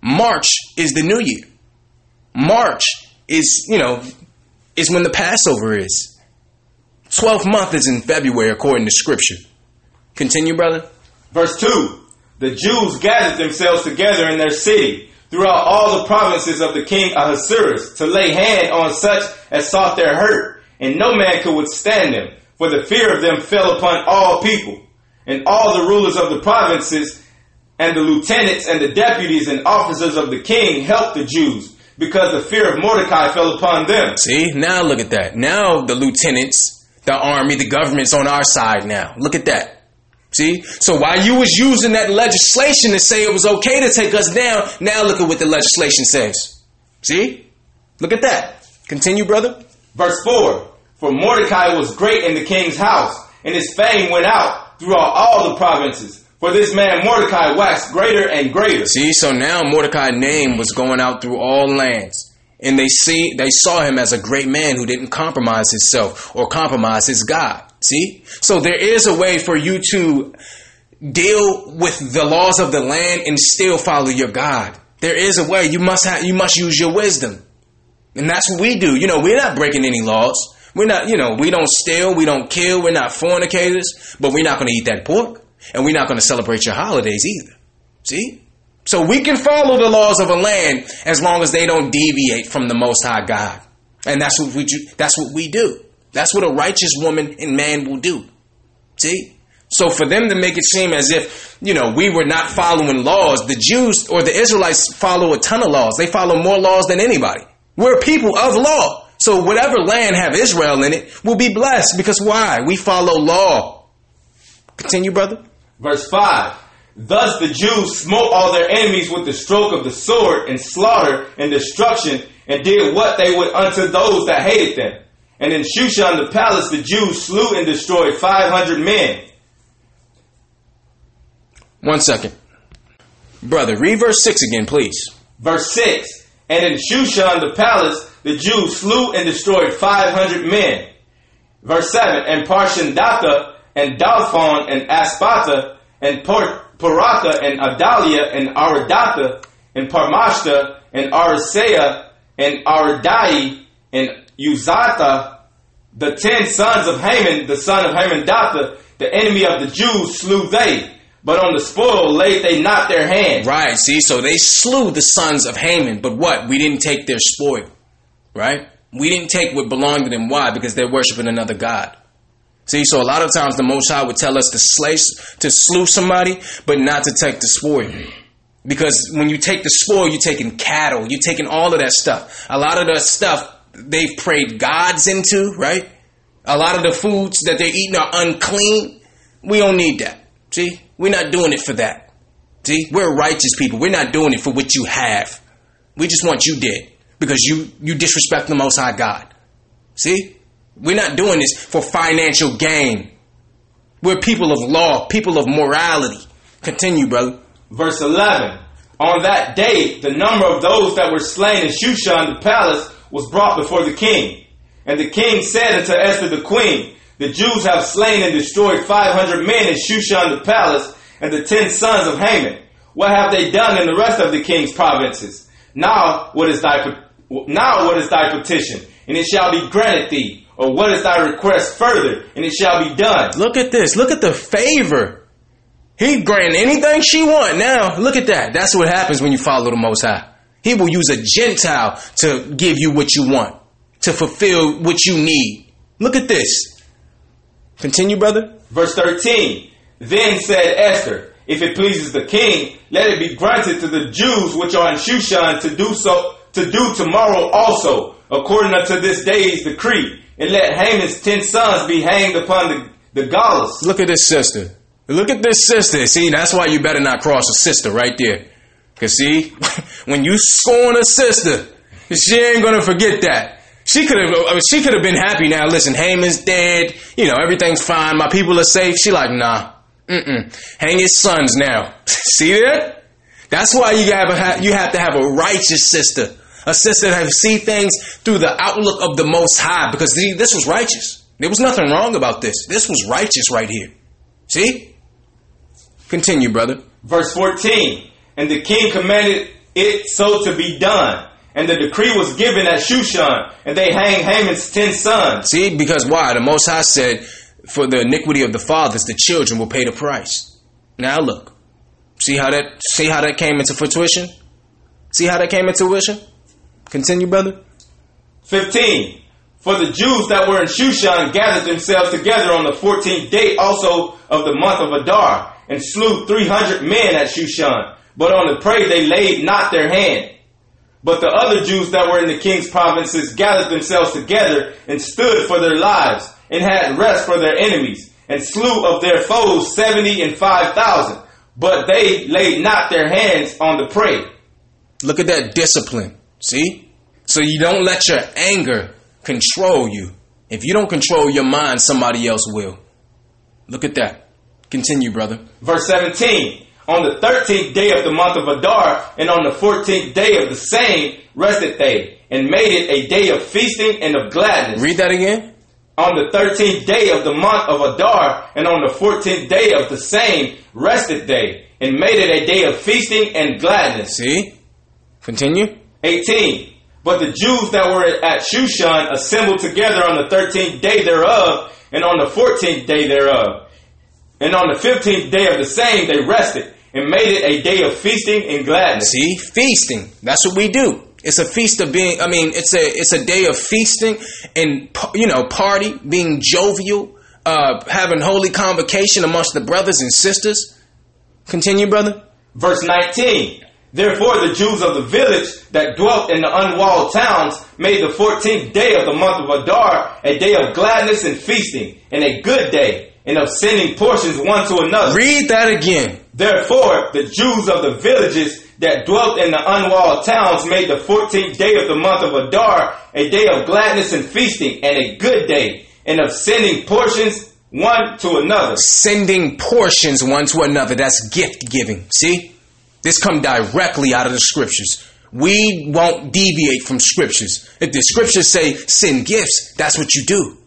March is the new year. March is, you know, is when the Passover is. 12th month is in February according to scripture. Continue, brother. Verse 2 The Jews gathered themselves together in their city throughout all the provinces of the king Ahasuerus to lay hand on such as sought their hurt, and no man could withstand them, for the fear of them fell upon all people. And all the rulers of the provinces and the lieutenants and the deputies and officers of the king helped the Jews because the fear of Mordecai fell upon them. See, now look at that. Now the lieutenants, the army, the government's on our side now. Look at that. See? So while you was using that legislation to say it was okay to take us down, now look at what the legislation says. See? Look at that. Continue, brother. Verse 4 For Mordecai was great in the king's house, and his fame went out throughout all the provinces. For this man Mordecai waxed greater and greater. See, so now Mordecai's name was going out through all lands. And they see they saw him as a great man who didn't compromise himself or compromise his God. See? So there is a way for you to deal with the laws of the land and still follow your God. There is a way. You must have you must use your wisdom. And that's what we do. You know, we're not breaking any laws. We're not, you know, we don't steal, we don't kill, we're not fornicators, but we're not going to eat that pork. And we're not going to celebrate your holidays either. See? So we can follow the laws of a land as long as they don't deviate from the most high God. And that's what we do. That's what we do. That's what a righteous woman and man will do. See? So for them to make it seem as if, you know, we were not following laws, the Jews or the Israelites follow a ton of laws. They follow more laws than anybody. We're people of law. So whatever land have Israel in it will be blessed because why? We follow law. Continue, brother. Verse 5 Thus the Jews smote all their enemies with the stroke of the sword, and slaughter and destruction, and did what they would unto those that hated them. And in Shushan the palace the Jews slew and destroyed 500 men. One second. Brother, read verse 6 again, please. Verse 6 And in Shushan the palace the Jews slew and destroyed 500 men. Verse 7 And Parshandatha and Dalphon and Aspata, and Paratha and Adalia and Aradatha and Parmashta and Arisea and Aradai and Uzatha, the ten sons of Haman, the son of Haman Hamandatha, the enemy of the Jews, slew they. But on the spoil laid they not their hand. Right, see, so they slew the sons of Haman, but what? We didn't take their spoil. Right? We didn't take what belonged to them. Why? Because they're worshiping another God. See, so a lot of times the Most High would tell us to slay, to slew somebody, but not to take the spoil. Because when you take the spoil, you're taking cattle, you're taking all of that stuff. A lot of the stuff they've prayed gods into, right? A lot of the foods that they're eating are unclean. We don't need that. See, we're not doing it for that. See, we're righteous people. We're not doing it for what you have. We just want you dead because you you disrespect the Most High God. See, we're not doing this for financial gain. We're people of law, people of morality. Continue, brother. Verse 11. On that day, the number of those that were slain in Shushan the palace was brought before the king. And the king said unto Esther the queen, The Jews have slain and destroyed 500 men in Shushan the palace and the ten sons of Haman. What have they done in the rest of the king's provinces? Now what is thy now what is thy petition? And it shall be granted thee. Or what is thy request further? And it shall be done. Look at this. Look at the favor. He grant anything she want. Now look at that. That's what happens when you follow the Most High. He will use a Gentile to give you what you want, to fulfill what you need. Look at this. Continue, brother. Verse 13. Then said Esther, If it pleases the king, let it be granted to the Jews which are in Shushan to do so to do tomorrow also, according unto this day's decree, and let Haman's ten sons be hanged upon the, the gallows. Look at this sister. Look at this sister. See, that's why you better not cross a sister right there. Cause see, when you scorn a sister, she ain't gonna forget that. She could have, she could have been happy now. Listen, Haman's dead. You know, everything's fine. My people are safe. She like, nah, mm-mm. Hang his sons now. see that? That's why you have a, you have to have a righteous sister, a sister that see things through the outlook of the Most High. Because see, this was righteous. There was nothing wrong about this. This was righteous right here. See? Continue, brother. Verse 14. And the king commanded it so to be done. And the decree was given at Shushan, and they hang Haman's ten sons. See, because why? The Most High said, for the iniquity of the fathers, the children will pay the price. Now look, see how that see how that came into fruition. See how that came into fruition. Continue, brother. 15. For the Jews that were in Shushan gathered themselves together on the 14th day also of the month of Adar, and slew 300 men at Shushan. But on the prey they laid not their hand. But the other Jews that were in the king's provinces gathered themselves together and stood for their lives, and had rest for their enemies, and slew of their foes seventy and five thousand. But they laid not their hands on the prey. Look at that discipline. See? So you don't let your anger control you. If you don't control your mind, somebody else will. Look at that. Continue, brother. Verse 17. On the thirteenth day of the month of Adar, and on the fourteenth day of the same, rested they, and made it a day of feasting and of gladness. Read that again. On the thirteenth day of the month of Adar, and on the fourteenth day of the same, rested they, and made it a day of feasting and gladness. See? Continue. 18. But the Jews that were at Shushan assembled together on the thirteenth day thereof, and on the fourteenth day thereof. And on the fifteenth day of the same they rested, and made it a day of feasting and gladness. See? Feasting. That's what we do. It's a feast of being, I mean, it's a, it's a day of feasting and, you know, party, being jovial, uh, having holy convocation amongst the brothers and sisters. Continue, brother. Verse 19. Therefore the Jews of the village that dwelt in the unwalled towns made the fourteenth day of the month of Adar a day of gladness and feasting, and a good day, and of sending portions one to another. Read that again. Therefore the Jews of the villages that dwelt in the unwalled towns made the fourteenth day of the month of Adar a day of gladness and feasting, and a good day, and of sending portions one to another. Sending portions one to another. That's gift giving. See? This come directly out of the scriptures. We won't deviate from scriptures. If the scriptures say send gifts, that's what you do.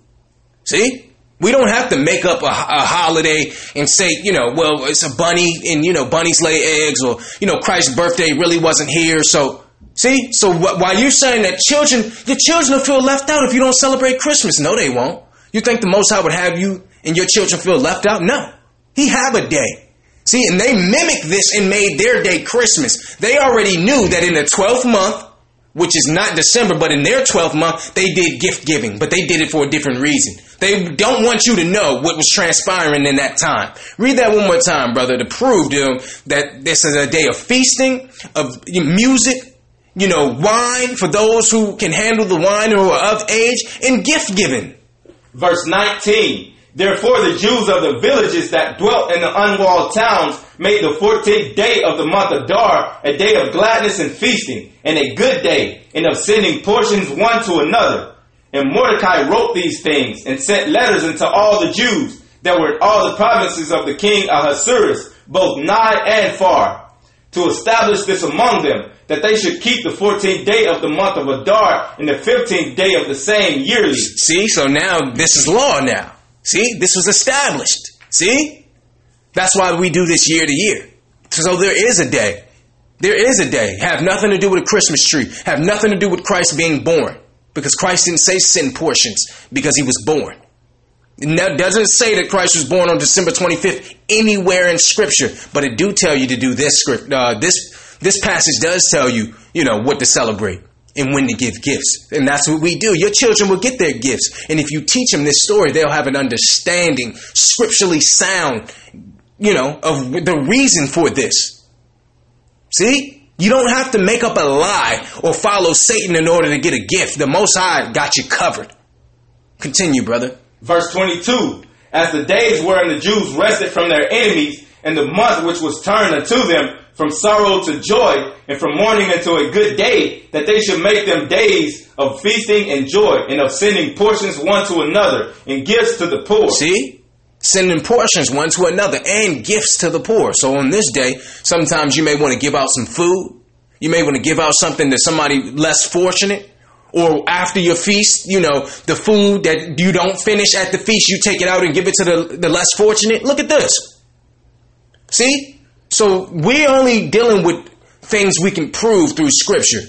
See? We don't have to make up a, a, holiday and say, you know, well, it's a bunny and, you know, bunnies lay eggs or, you know, Christ's birthday really wasn't here. So, see? So wh- while you're saying that children, your children will feel left out if you don't celebrate Christmas. No, they won't. You think the Most High would have you and your children feel left out? No. He have a day. See, and they mimicked this and made their day Christmas. They already knew that in the 12th month, which is not December, but in their 12th month, they did gift giving, but they did it for a different reason. They don't want you to know what was transpiring in that time. Read that one more time, brother, to prove to them that this is a day of feasting, of music, you know, wine for those who can handle the wine or are of age, and gift giving. Verse 19. Therefore the Jews of the villages that dwelt in the unwalled towns made the fourteenth day of the month of Dar a day of gladness and feasting, and a good day, and of sending portions one to another. And Mordecai wrote these things, and sent letters unto all the Jews that were in all the provinces of the king Ahasuerus, both nigh and far, to establish this among them, that they should keep the fourteenth day of the month of Adar and the fifteenth day of the same yearly. See, so now this is law now. See, this was established. See? That's why we do this year to year. So there is a day. There is a day. Have nothing to do with a Christmas tree. Have nothing to do with Christ being born. Because Christ didn't say sin portions because he was born. It doesn't say that Christ was born on December 25th anywhere in Scripture, but it do tell you to do this script. Uh, this this passage does tell you, you know, what to celebrate and when to give gifts. And that's what we do. Your children will get their gifts. And if you teach them this story, they'll have an understanding, scripturally sound, you know, of the reason for this. See? You don't have to make up a lie or follow Satan in order to get a gift. The Most High got you covered. Continue, brother. Verse 22. As the days wherein the Jews rested from their enemies, and the month which was turned unto them from sorrow to joy, and from mourning into a good day, that they should make them days of feasting and joy, and of sending portions one to another, and gifts to the poor. See? Sending portions one to another and gifts to the poor. So on this day, sometimes you may want to give out some food. You may want to give out something to somebody less fortunate. Or after your feast, you know, the food that you don't finish at the feast, you take it out and give it to the, the less fortunate. Look at this. See? So we're only dealing with things we can prove through scripture.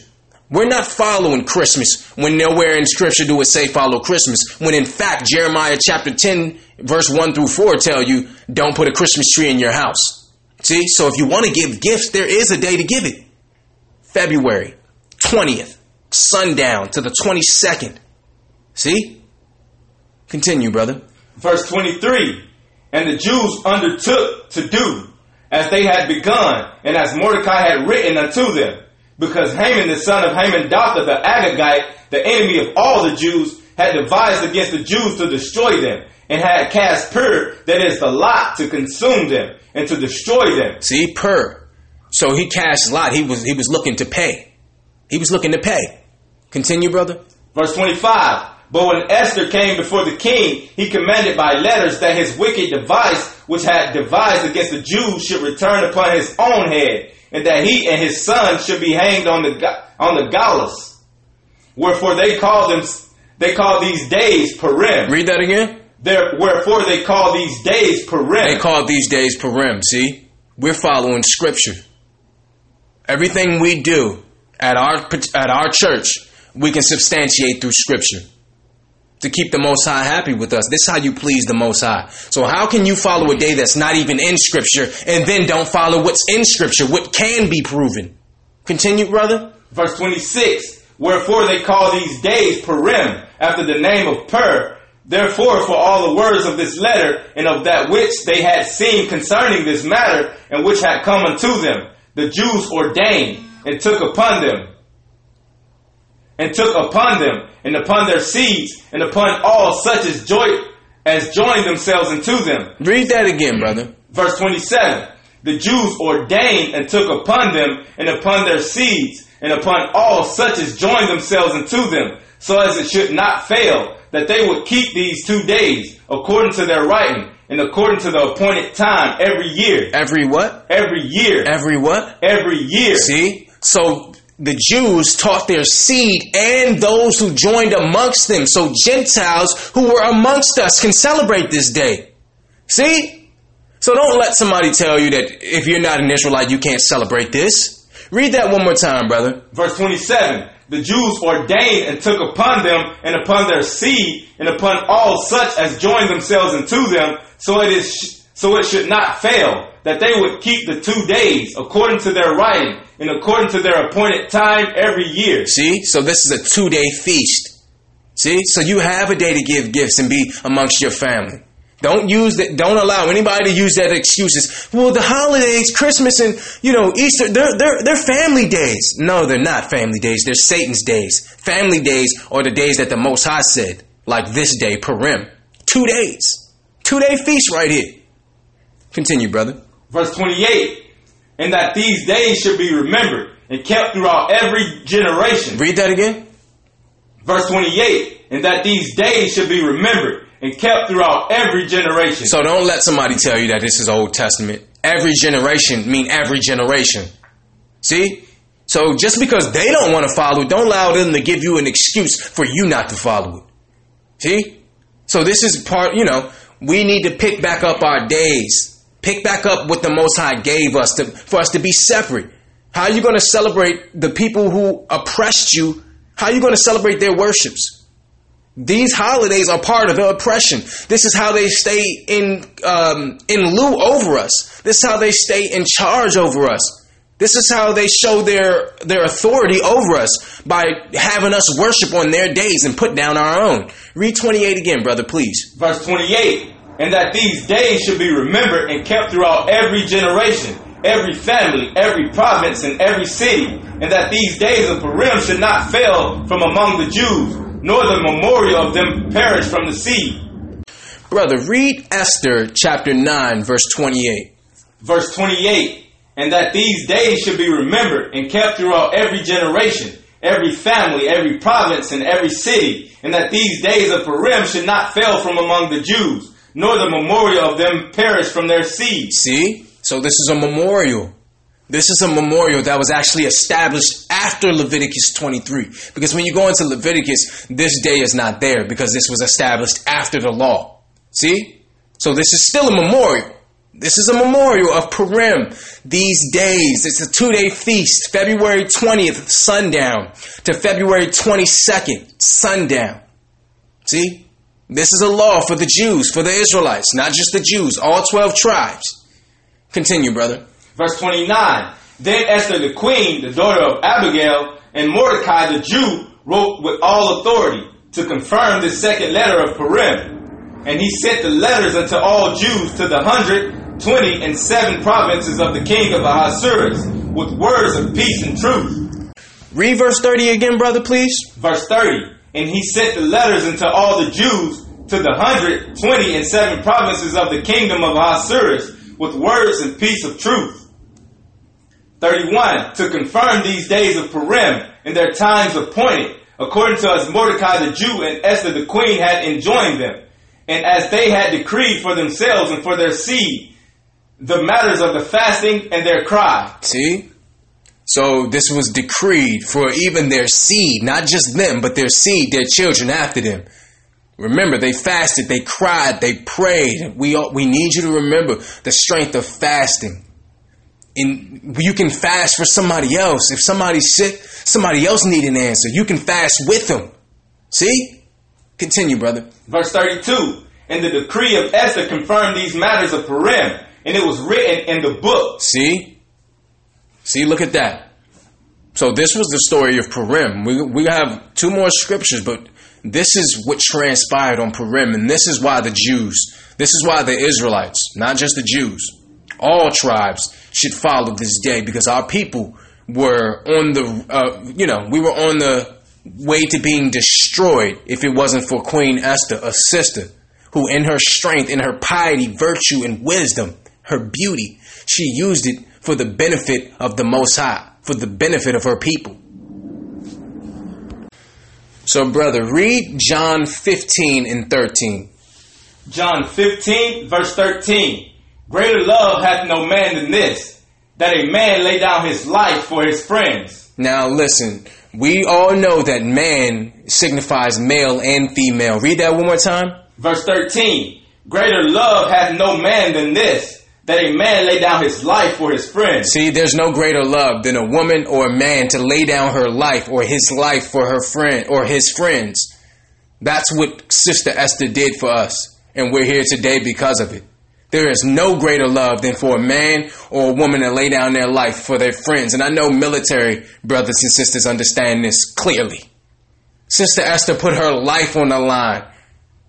We're not following Christmas when nowhere in scripture do it say follow Christmas. When in fact Jeremiah chapter 10 verse 1 through 4 tell you don't put a Christmas tree in your house. See? So if you want to give gifts, there is a day to give it. February 20th, sundown to the 22nd. See? Continue, brother. Verse 23 And the Jews undertook to do as they had begun, and as Mordecai had written unto them, because Haman the son of Haman, Hammedatha the Agagite, the enemy of all the Jews, had devised against the Jews to destroy them, and had cast pur, that is the lot, to consume them and to destroy them. See, pur. So he cast lot. He was he was looking to pay. He was looking to pay. Continue, brother. Verse 25. But when Esther came before the king, he commanded by letters that his wicked device, which had devised against the Jews, should return upon his own head, and that he and his son should be hanged on the on the gallows. Wherefore they call them they call these days Purim. Read that again. There, wherefore they call these days Purim. They call these days Purim. See, we're following Scripture. Everything we do at our at our church, we can substantiate through Scripture to keep the Most High happy with us. This is how you please the Most High. So how can you follow a day that's not even in Scripture and then don't follow what's in Scripture, what can be proven? Continue, brother. Verse 26. Wherefore they call these days Purim, after the name of Pur. Therefore, for all the words of this letter, and of that which they had seen concerning this matter, and which had come unto them, the Jews ordained, and took upon them, and took upon them, and upon their seeds, and upon all such as joy as joined themselves unto them. Read that again, brother. Verse 27. The Jews ordained and took upon them, and upon their seeds, and upon all such as joined themselves unto them, so as it should not fail, that they would keep these two days, according to their writing, and according to the appointed time every year. Every what? Every year. Every what? Every year. See? So the Jews taught their seed and those who joined amongst them. So Gentiles who were amongst us can celebrate this day. See? So don't let somebody tell you that if you're not an Israelite, you can't celebrate this. Read that one more time, brother. Verse 27. The Jews ordained and took upon them and upon their seed and upon all such as joined themselves unto them, so it is so it should not fail that they would keep the two days according to their writing and according to their appointed time every year. See? So this is a two day feast. See? So you have a day to give gifts and be amongst your family. Don't use that. Don't allow anybody to use that excuses. Well, the holidays, Christmas and you know Easter, they're they're they're family days. No, they're not family days. They're Satan's days. Family days are the days that the Most High said, like this day, Purim. Two days, two day feast right here. Continue, brother. Verse 28. And that these days should be remembered and kept throughout every generation. Read that again. Verse 28. And that these days should be remembered and kept throughout every generation. So don't let somebody tell you that this is Old Testament. Every generation mean every generation. See? So just because they don't want to follow it, don't allow them to give you an excuse for you not to follow it. See? So this is part, you know, we need to pick back up our days. Pick back up what the Most High gave us to, for us to be separate. How are you going to celebrate the people who oppressed you? How are you going to celebrate their worships? These holidays are part of the oppression. This is how they stay in um, in lieu over us. This is how they stay in charge over us. This is how they show their their authority over us by having us worship on their days and put down our own. Read 28 again, brother, please. Verse 28. And that these days should be remembered and kept throughout every generation, every family, every province, and every city. And that these days of Purim should not fail from among the Jews, nor the memorial of them perish from the sea. Brother, read Esther chapter 9, verse 28. Verse 28. And that these days should be remembered and kept throughout every generation, every family, every province, and every city. And that these days of Purim should not fail from among the Jews, nor the memorial of them perish from their seed. See? So this is a memorial. This is a memorial that was actually established after Leviticus 23. Because when you go into Leviticus, this day is not there because this was established after the law. See? So this is still a memorial. This is a memorial of Purim. These days, it's a two day feast, February 20th, sundown, to February 22nd, sundown. See? This is a law for the Jews, for the Israelites, not just the Jews, all 12 tribes. Continue, brother. Verse 29. Then Esther the queen, the daughter of Abigail, and Mordecai the Jew wrote with all authority to confirm the second letter of Purim. And he sent the letters unto all Jews to the hundred, twenty, and seven provinces of the king of Ahasuerus with words of peace and truth. Read verse 30 again, brother, please. Verse 30. And he sent the letters unto all the Jews to the hundred, twenty, and seven provinces of the kingdom of Ahasuerus with words and peace of truth. 31. To confirm these days of Purim and their times appointed, according to as Mordecai the Jew and Esther the queen had enjoined them, and as they had decreed for themselves and for their seed, the matters of the fasting and their cry. See? So this was decreed for even their seed, not just them, but their seed, their children after them. Remember, they fasted, they cried, they prayed. We, we need you to remember the strength of fasting and you can fast for somebody else. If somebody's sick, somebody else need an answer. You can fast with them. See? Continue, brother. Verse 32. And the decree of Esther confirmed these matters of Purim, and it was written in the book. See? See, look at that. So this was the story of Purim. We, we have two more scriptures, but this is what transpired on Purim, and this is why the Jews, this is why the Israelites, not just the Jews, all tribes, should follow this day because our people were on the, uh, you know, we were on the way to being destroyed if it wasn't for Queen Esther, a sister, who in her strength, in her piety, virtue, and wisdom, her beauty, she used it for the benefit of the Most High, for the benefit of her people. So, brother, read John 15 and 13. John 15, verse 13. Greater love hath no man than this, that a man lay down his life for his friends. Now listen, we all know that man signifies male and female. Read that one more time. Verse 13. Greater love hath no man than this, that a man lay down his life for his friend. See, there's no greater love than a woman or a man to lay down her life or his life for her friend or his friends. That's what Sister Esther did for us, and we're here today because of it. There is no greater love than for a man or a woman to lay down their life for their friends. And I know military brothers and sisters understand this clearly. Sister Esther put her life on the line,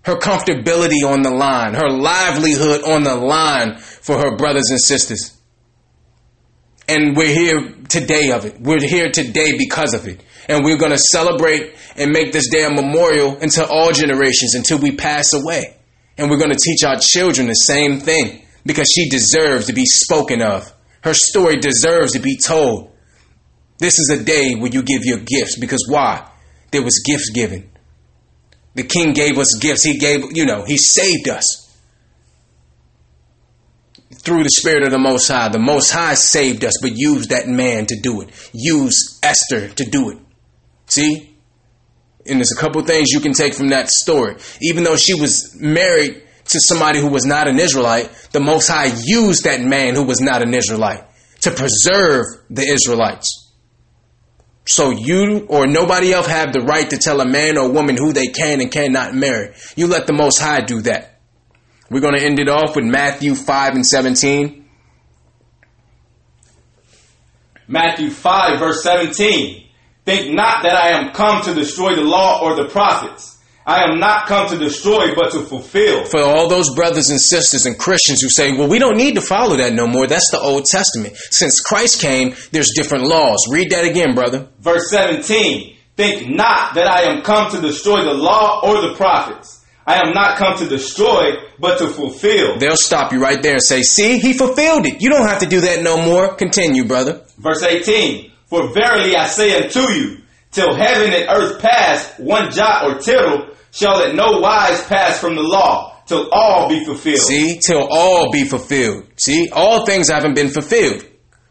her comfortability on the line, her livelihood on the line for her brothers and sisters. And we're here today of it. We're here today because of it. And we're going to celebrate and make this day a memorial until all generations, until we pass away. And we're going to teach our children the same thing because she deserves to be spoken of. Her story deserves to be told. This is a day where you give your gifts because why? There was gifts given. The king gave us gifts. He gave, you know, he saved us through the Spirit of the Most High. The Most High saved us, but used that man to do it. Use Esther to do it. See? And there's a couple things you can take from that story. Even though she was married to somebody who was not an Israelite, the Most High used that man who was not an Israelite to preserve the Israelites. So you or nobody else have the right to tell a man or woman who they can and cannot marry. You let the Most High do that. We're going to end it off with Matthew 5 and 17. Matthew 5, verse 17. Think not that I am come to destroy the law or the prophets. I am not come to destroy, but to fulfill. For all those brothers and sisters and Christians who say, well, we don't need to follow that no more. That's the Old Testament. Since Christ came, there's different laws. Read that again, brother. Verse 17. Think not that I am come to destroy the law or the prophets. I am not come to destroy, but to fulfill. They'll stop you right there and say, see, he fulfilled it. You don't have to do that no more. Continue, brother. Verse 18. For verily I say unto you, till heaven and earth pass, one jot or tittle shall it no wise pass from the law, till all be fulfilled. See, till all be fulfilled. See, all things haven't been fulfilled.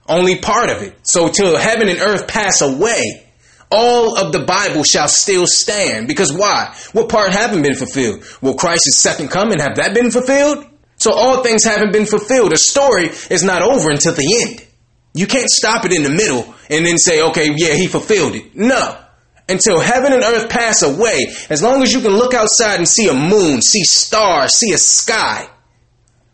Only part of it. So till heaven and earth pass away, all of the Bible shall still stand. Because why? What part haven't been fulfilled? Will Christ's second coming have that been fulfilled? So all things haven't been fulfilled. The story is not over until the end. You can't stop it in the middle and then say, okay, yeah, he fulfilled it. No. Until heaven and earth pass away, as long as you can look outside and see a moon, see stars, see a sky,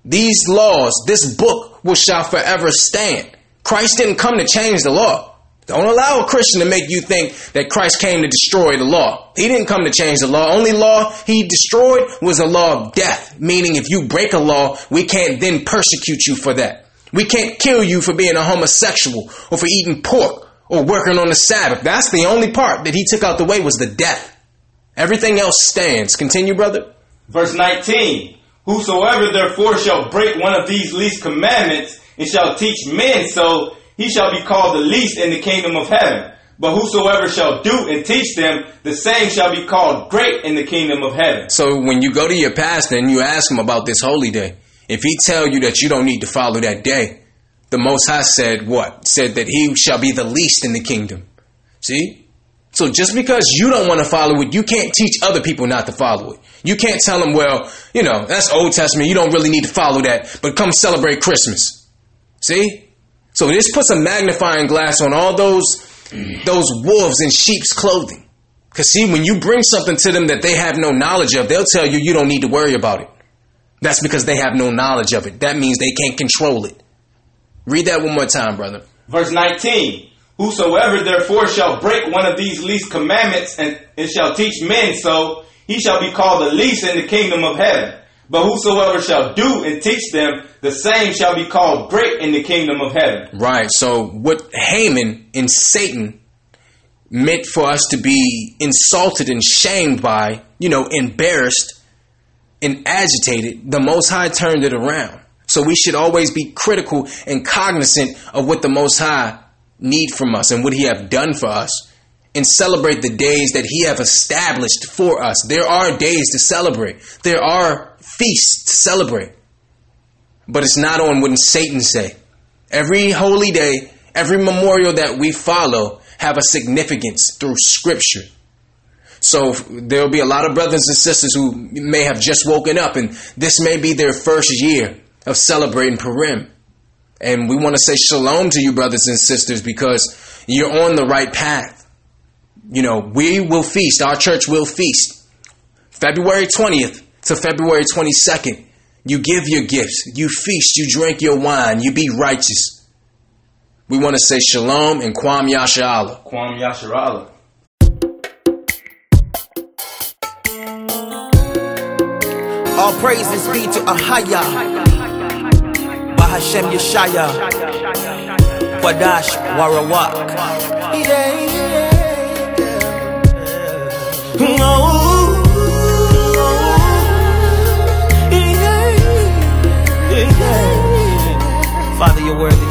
these laws, this book will shall forever stand. Christ didn't come to change the law. Don't allow a Christian to make you think that Christ came to destroy the law. He didn't come to change the law. Only law he destroyed was the law of death, meaning if you break a law, we can't then persecute you for that. We can't kill you for being a homosexual or for eating pork or working on the Sabbath. That's the only part that he took out the way was the death. Everything else stands. Continue, brother. Verse 19 Whosoever therefore shall break one of these least commandments and shall teach men so, he shall be called the least in the kingdom of heaven. But whosoever shall do and teach them, the same shall be called great in the kingdom of heaven. So when you go to your pastor and you ask him about this holy day, if he tell you that you don't need to follow that day, the Most High said what? Said that he shall be the least in the kingdom. See? So just because you don't want to follow it, you can't teach other people not to follow it. You can't tell them, well, you know, that's Old Testament. You don't really need to follow that, but come celebrate Christmas. See? So this puts a magnifying glass on all those those wolves in sheep's clothing. Cause see, when you bring something to them that they have no knowledge of, they'll tell you you don't need to worry about it. That's because they have no knowledge of it. That means they can't control it. Read that one more time, brother. Verse 19 Whosoever therefore shall break one of these least commandments and, and shall teach men so, he shall be called the least in the kingdom of heaven. But whosoever shall do and teach them, the same shall be called great in the kingdom of heaven. Right. So what Haman and Satan meant for us to be insulted and shamed by, you know, embarrassed and agitated, the Most High turned it around. So we should always be critical and cognizant of what the Most High need from us and what He have done for us, and celebrate the days that He have established for us. There are days to celebrate. There are feasts to celebrate, but it's not on when Satan say. Every holy day, every memorial that we follow have a significance through Scripture. So there'll be a lot of brothers and sisters who may have just woken up, and this may be their first year of celebrating Purim. And we want to say shalom to you, brothers and sisters, because you're on the right path. You know, we will feast, our church will feast. February 20th to February 22nd, you give your gifts, you feast, you drink your wine, you be righteous. We want to say shalom and Kwam Yashala. Kwam Yasharala. All praises be to Ahaya, Bahashem Yeshaya, Wadash Warawak. Yeah, yeah. Oh, yeah, yeah. Father, you're worthy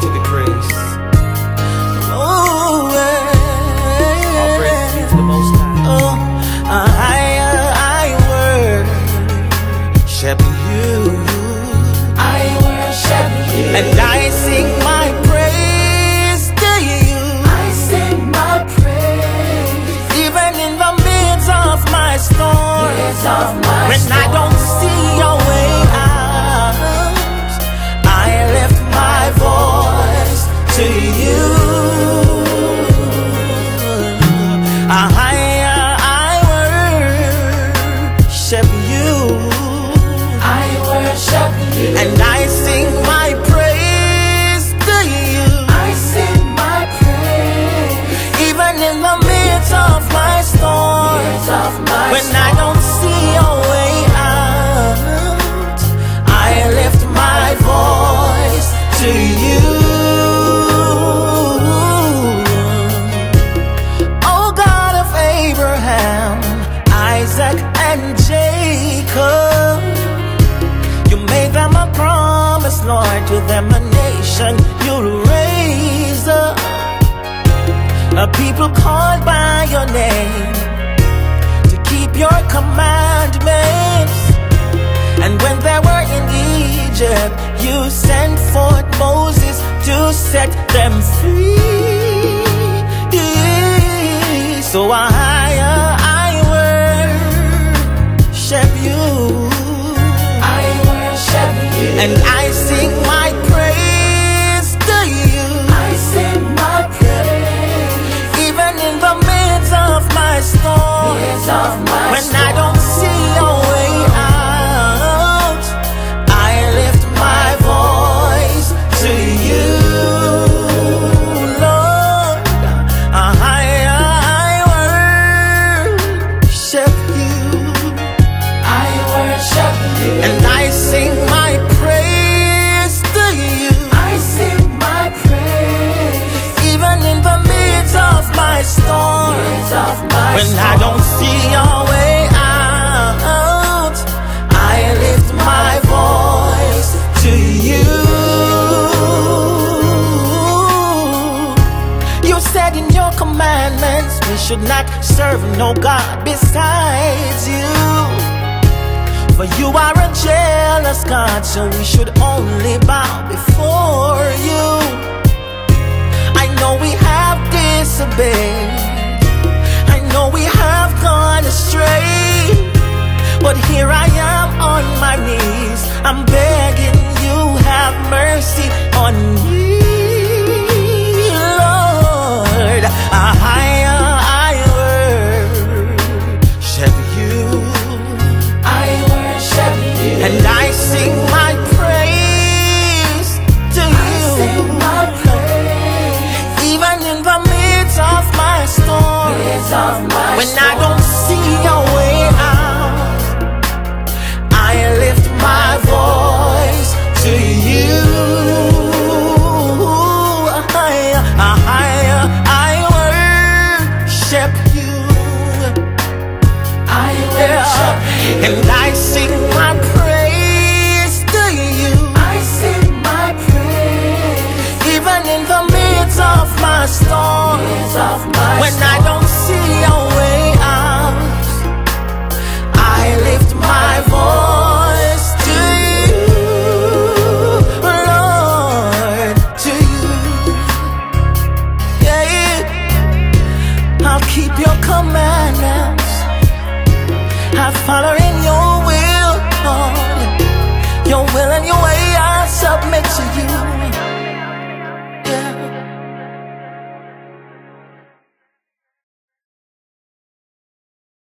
so we should only